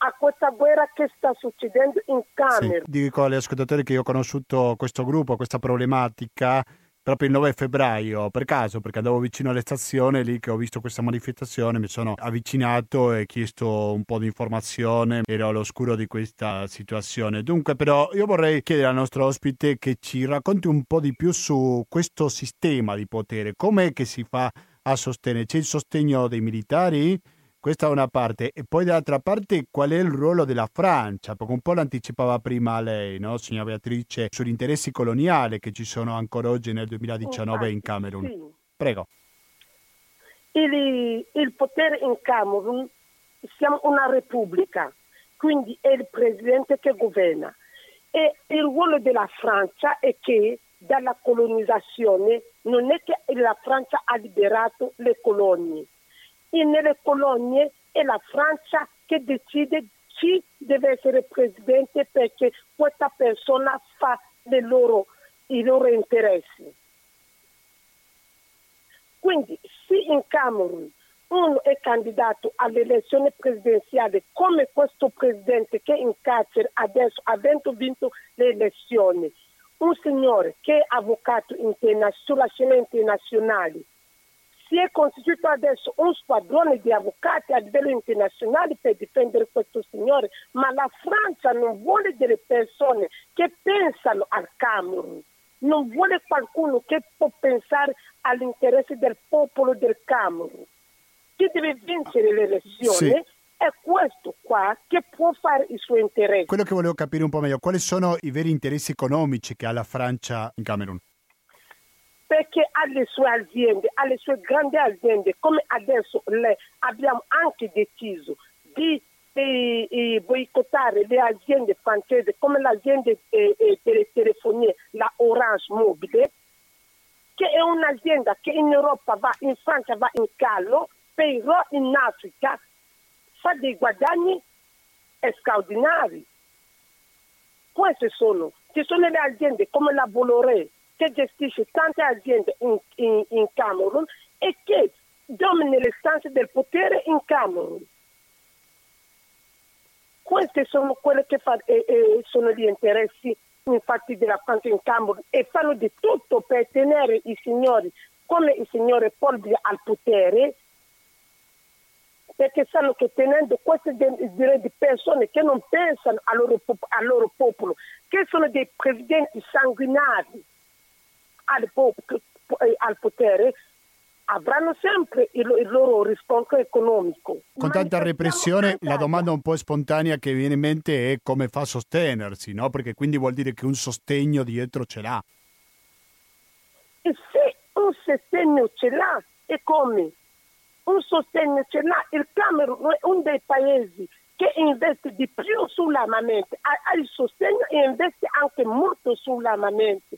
a questa guerra che sta succedendo in sì, Camerun. dico agli ascoltatori che io ho conosciuto questo gruppo, questa problematica proprio il 9 febbraio, per caso, perché andavo vicino alle stazioni, lì che ho visto questa manifestazione, mi sono avvicinato e chiesto un po' di informazione, ero all'oscuro di questa situazione. Dunque, però, io vorrei chiedere al nostro ospite che ci racconti un po' di più su questo sistema di potere, com'è che si fa a sostenere? C'è il sostegno dei militari? Questa è una parte. E poi dall'altra parte qual è il ruolo della Francia? Perché un po' l'anticipava prima lei, no, signora Beatrice, sugli interessi coloniali che ci sono ancora oggi nel 2019 in Camerun. Sì. Prego. Il, il potere in Camerun, siamo una repubblica, quindi è il presidente che governa. E il ruolo della Francia è che dalla colonizzazione non è che la Francia ha liberato le colonie. E nelle colonie è la Francia che decide chi deve essere presidente perché questa persona fa loro- i loro interessi. Quindi se in Camerun uno è candidato all'elezione presidenziale come questo presidente che è in carcere adesso, avendo vinto le elezioni, un signore che è avvocato interna- sulla scena internazionale, si è costituito adesso un squadrone di avvocati a livello internazionale per difendere questo signore, ma la Francia non vuole delle persone che pensano al Camerun, non vuole qualcuno che può pensare all'interesse del popolo del Camerun. Chi deve vincere l'elezione Sì. è questo qua che può fare il suo interesse. Quello che volevo capire un po' meglio, quali sono i veri interessi economici che ha la Francia in Camerun? Perché ha le sue aziende, ha le sue grandi aziende, come adesso le abbiamo anche deciso di eh, eh, boicottare le aziende francesi come l'azienda eh, eh, delle telefonie, la Orange Mobile, che è un'azienda che in Europa va, in Francia va in callo, però in Africa fa dei guadagni straordinari. Queste sono, ci sono le aziende come la Bolloré che gestisce tante aziende in, in, in Camerun e che domina le stanze del potere in Camerun. Questi sono quelli che fa, eh, eh, sono gli interessi infatti della Francia in Camerun e fanno di tutto per tenere i signori come il signore Paul al potere perché sanno che tenendo queste di persone che non pensano al loro, al loro popolo, che sono dei presidenti sanguinari al, eh, al potere, avranno sempre il, il loro riscontro economico. Con tanta repressione, la domanda un po' spontanea che viene in mente è come fa a sostenersi, no? Perché quindi vuol dire che un sostegno dietro ce l'ha. E se un sostegno ce l'ha, è come? Un sostegno ce l'ha, il Camerun è uno dei paesi che investe di più sull'armamento, ha, ha il sostegno e investe anche molto sull'armamento.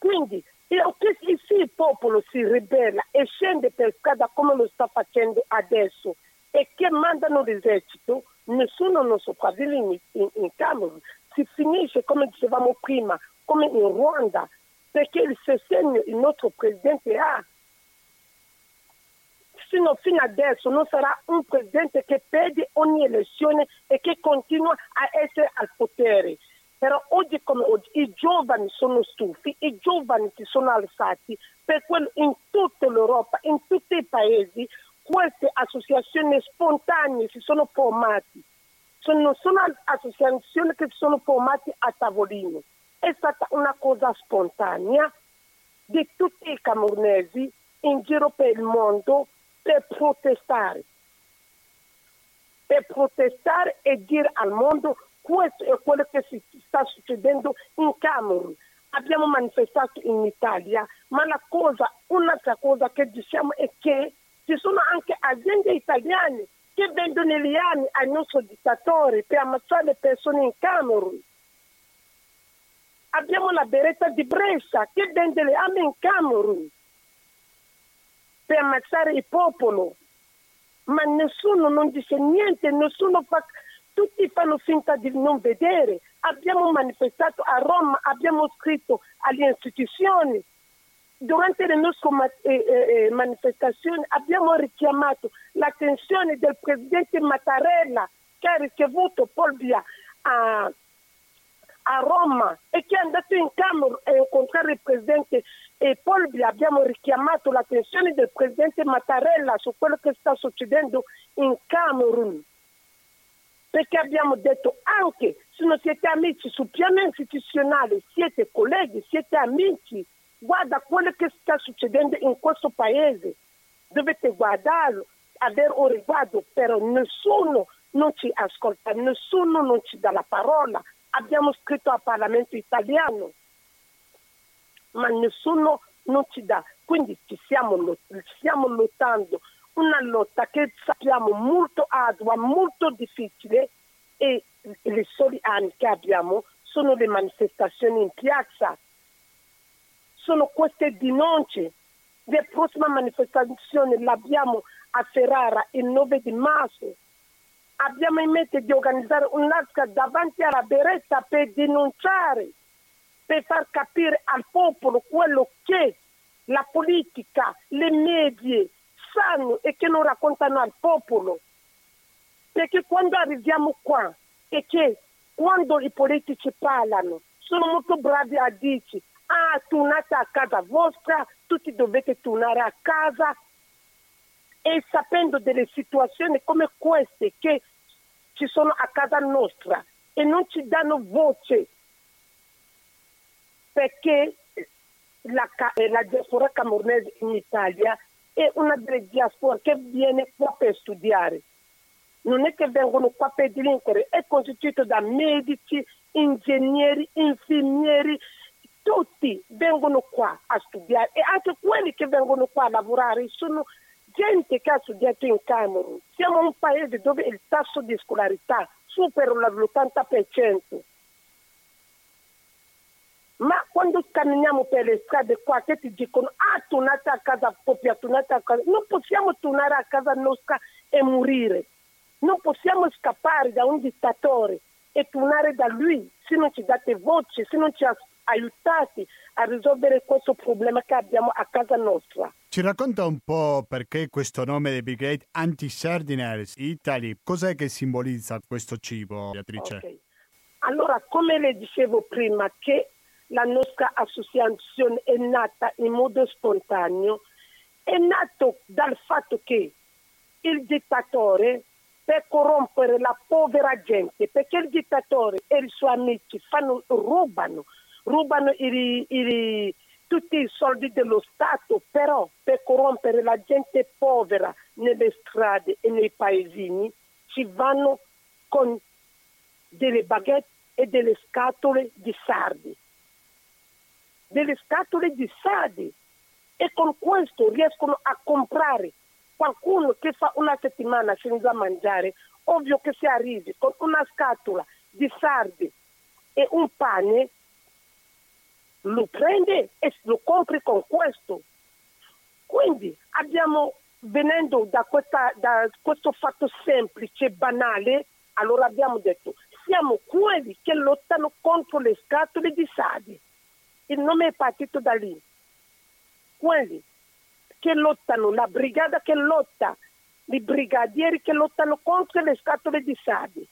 Quindi, se il popolo si ribella e scende per strada come lo sta facendo adesso e che mandano l'esercito, nessuno non sopravvive in, in, in Camerun. Si finisce, come dicevamo prima, come in Rwanda, perché il sostegno il nostro presidente ha. Fino, fino adesso non sarà un presidente che perde ogni elezione e che continua a essere al potere. Però oggi come oggi i giovani sono stufi, i giovani si sono alzati per quello in tutta l'Europa, in tutti i paesi, queste associazioni spontanee si sono formate, sono, sono associazioni che si sono formate a tavolino. È stata una cosa spontanea di tutti i camerunesi in giro per il mondo per protestare. Per protestare e dire al mondo questo è quello che si sta succedendo in Camerun. Abbiamo manifestato in Italia, ma la cosa, un'altra cosa che diciamo è che ci sono anche aziende italiane che vendono gli armi ai nostri dittatori per ammazzare le persone in Camerun. Abbiamo la beretta di Brescia che vende le armi in Camerun per ammazzare il popolo. Ma nessuno non dice niente, nessuno fa... Tutti fanno finta di non vedere. Abbiamo manifestato a Roma, abbiamo scritto alle istituzioni, durante le nostre eh, eh, eh, manifestazioni abbiamo richiamato l'attenzione del presidente Mattarella che ha ricevuto Paul Bia a, a, Roma e che è andato in Camera a incontrare il presidente e Paul Bia. Abbiamo richiamato l'attenzione del presidente Mattarella su quello che sta succedendo in Camerun. Perché abbiamo detto anche se non siete amici sul piano istituzionale, siete colleghi, siete amici, guarda quello che sta succedendo in questo paese, dovete guardarlo, avere un riguardo, però nessuno non ci ascolta, nessuno non ci dà la parola. Abbiamo scritto al Parlamento italiano, ma nessuno non ci dà. Quindi ci stiamo, stiamo lottando una lotta che sappiamo molto ardua, molto difficile e i soli anni che abbiamo sono le manifestazioni in piazza sono queste denunce. La prossima manifestazione l'abbiamo a Ferrara il 9 di marzo. Abbiamo in mente di organizzare un'asca davanti alla Beretta per denunciare, per far capire al popolo quello che la politica, le medie sanno e che non raccontano al popolo. Perché quando arriviamo qua e che quando i politici parlano sono molto bravi a dirci ah, tornate a casa vostra, tutti dovete tornare a casa e sapendo delle situazioni come queste che ci sono a casa nostra e non ci danno voce perché la, la diaspora camerunese in Italia è una delle diaspore che viene qua per studiare. Non è che vengono qua per delinquere, è costituito da medici, ingegneri, infermieri, tutti vengono qua a studiare e anche quelli che vengono qua a lavorare sono gente che ha studiato in Camerun. Siamo un paese dove il tasso di scolarità supera l'80%. Ma quando camminiamo per le strade qua che ti dicono ah tornate a casa propria, tornate a casa, non possiamo tornare a casa nostra e morire. Non possiamo scappare da un dittatore e tornare da lui se non ci date voce, se non ci aiutati a risolvere questo problema che abbiamo a casa nostra. Ci racconta un po' perché questo nome di Brigade Anti-Sardiners Italy, cos'è che simbolizza questo cibo, Beatrice? Okay. Allora, come le dicevo prima, che la nostra associazione è nata in modo spontaneo, è nato dal fatto che il dittatore per corrompere la povera gente, perché il dittatore e i suoi amici fanno, rubano, rubano i, i, tutti i soldi dello Stato, però per corrompere la gente povera nelle strade e nei paesini ci vanno con delle baguette e delle scatole di sardi. Delle scatole di sardi. E con questo riescono a comprare qualcuno che fa una settimana senza mangiare. Ovvio che se arrivi con una scatola di sardi e un pane lo prende e lo compri con questo. Quindi abbiamo, venendo da, questa, da questo fatto semplice, banale, allora abbiamo detto siamo quelli che lottano contro le scatole di Sadi. Il nome è partito da lì. Quelli che lottano, la brigata che lotta, i brigadieri che lottano contro le scatole di Sadi.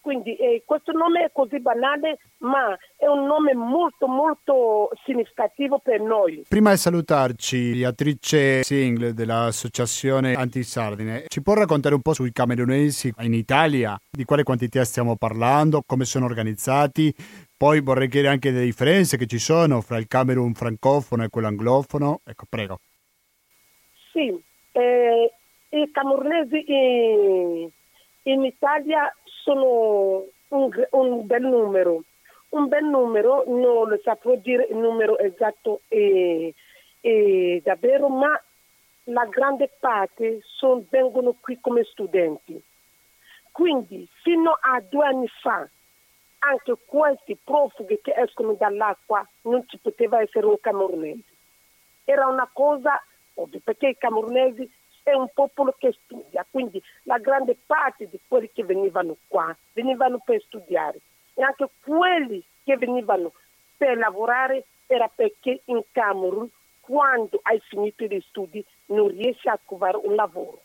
Quindi eh, questo nome è così banale, ma è un nome molto molto significativo per noi. Prima di salutarci, Beatrice Singh dell'Associazione Antisardine, ci può raccontare un po' sui camerunesi in Italia? Di quale quantità stiamo parlando? Come sono organizzati? Poi vorrei chiedere anche delle differenze che ci sono fra il Camerun francofono e quello anglofono. Ecco, prego. Sì, eh, i camerunesi in, in Italia sono un, un, bel numero. Un bel numero, non lo saprò dire il numero esatto e, e davvero, ma la grande parte son, vengono qui come studenti. Quindi fino a due anni fa anche questi profughi che escono dall'acqua non ci poteva essere un camerunese. Era una cosa ovvia perché i camerunesi è un popolo che studia, quindi la grande parte di quelli che venivano qua venivano per studiare e anche quelli che venivano per lavorare era perché in Camerun quando hai finito gli studi non riesci a trovare un lavoro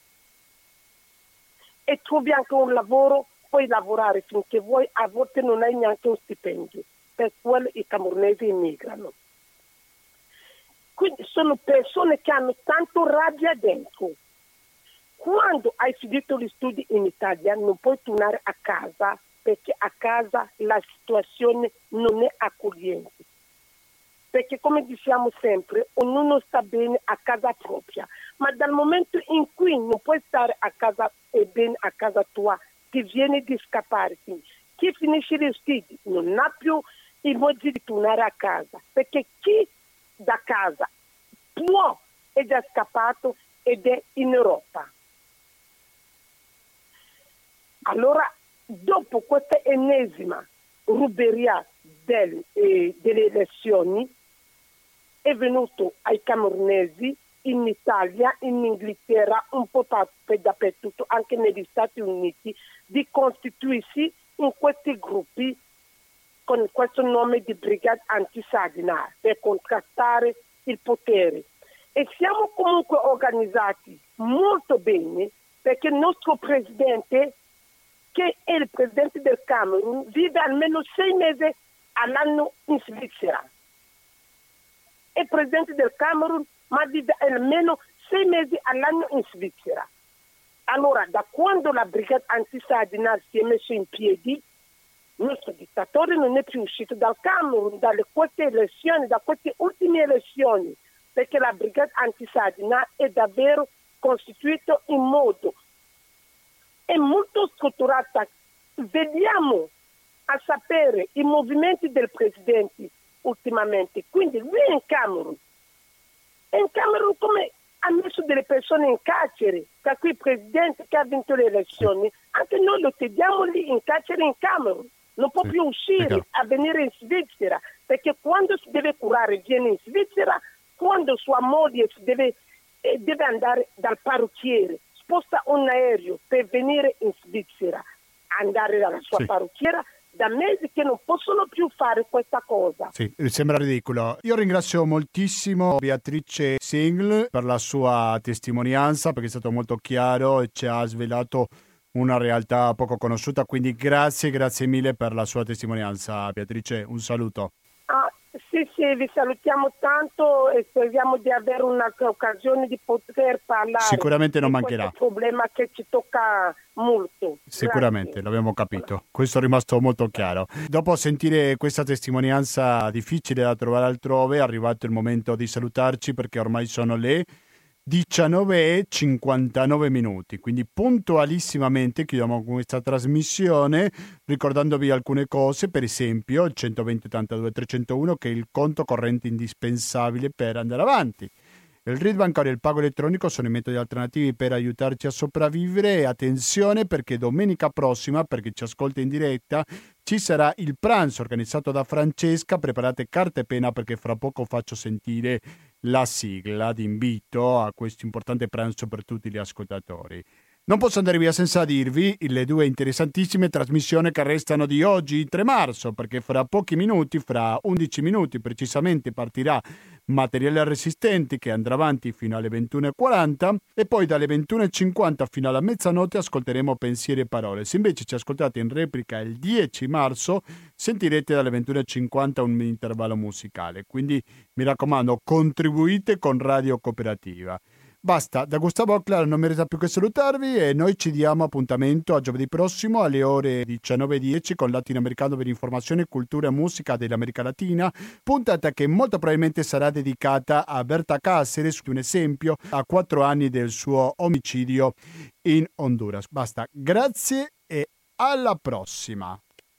e trovi anche un lavoro, puoi lavorare finché vuoi, a volte non hai neanche un stipendio, per quello i camerunesi immigrano. Quindi sono persone che hanno tanto rabbia dentro, quando hai finito gli studi in Italia non puoi tornare a casa perché a casa la situazione non è accogliente. Perché come diciamo sempre, ognuno sta bene a casa propria, ma dal momento in cui non puoi stare a casa e bene a casa tua, ti viene di scappare. Chi finisce gli studi non ha più i modi di tornare a casa, perché chi da casa può è già scappato ed è in Europa. Allora, dopo questa ennesima ruberia del, eh, delle elezioni, è venuto ai camerunesi in Italia, in Inghilterra, un po' dappertutto, anche negli Stati Uniti, di costituirsi in questi gruppi con questo nome di Brigade Antisadina per contrastare il potere. E siamo comunque organizzati molto bene perché il nostro presidente che è il presidente del Camerun, vive almeno sei mesi all'anno in Svizzera. È presidente del Camerun, ma vive almeno sei mesi all'anno in Svizzera. Allora, da quando la brigata antisadina si è messa in piedi, il nostro dittatore non è più uscito dal Camerun, dalle queste elezioni, da queste ultime elezioni, perché la brigata antisadina è davvero costituita in modo è molto strutturata. Vediamo a sapere i movimenti del presidente ultimamente. Quindi lui in Camerun. È in Camerun come ha messo delle persone in carcere, tra cui il presidente che ha vinto le elezioni, anche noi lo teniamo lì in carcere in Camerun. Non può sì, più uscire a venire in Svizzera, perché quando si deve curare viene in Svizzera, quando sua moglie deve, eh, deve andare dal parrucchiere sposta un aereo per venire in Svizzera, andare dalla sua sì. parrucchiera, da mesi che non possono più fare questa cosa. Sì, sembra ridicolo. Io ringrazio moltissimo Beatrice Singh per la sua testimonianza perché è stato molto chiaro e ci ha svelato una realtà poco conosciuta, quindi grazie, grazie mille per la sua testimonianza Beatrice, un saluto. Sì, sì, vi salutiamo tanto e speriamo di avere un'altra occasione di poter parlare. Sicuramente non mancherà. È un problema che ci tocca molto. Sicuramente, Grazie. l'abbiamo capito. Questo è rimasto molto chiaro. Dopo sentire questa testimonianza difficile da trovare altrove, è arrivato il momento di salutarci perché ormai sono le 19 e 59 minuti, quindi puntualissimamente chiudiamo questa trasmissione ricordandovi alcune cose, per esempio il 120 82 301 che è il conto corrente indispensabile per andare avanti. Il RID bancario e il pago elettronico sono i metodi alternativi per aiutarci a sopravvivere e attenzione perché domenica prossima, per chi ci ascolta in diretta, ci sarà il pranzo organizzato da Francesca. Preparate carta e penna perché fra poco faccio sentire la sigla di invito a questo importante pranzo per tutti gli ascoltatori. Non posso andare via senza dirvi le due interessantissime trasmissioni che restano di oggi, 3 marzo, perché fra pochi minuti, fra 11 minuti precisamente, partirà Materiali Resistenti che andrà avanti fino alle 21.40 e poi dalle 21.50 fino alla mezzanotte ascolteremo Pensieri e Parole. Se invece ci ascoltate in replica il 10 marzo sentirete dalle 21.50 un intervallo musicale. Quindi mi raccomando, contribuite con Radio Cooperativa. Basta, da Gustavo Oclar non mi resta più che salutarvi e noi ci diamo appuntamento a giovedì prossimo alle ore 19.10 con Latinoamericano per informazione, cultura e musica dell'America Latina, puntata che molto probabilmente sarà dedicata a Berta Cáceres, un esempio a quattro anni del suo omicidio in Honduras. Basta, grazie e alla prossima.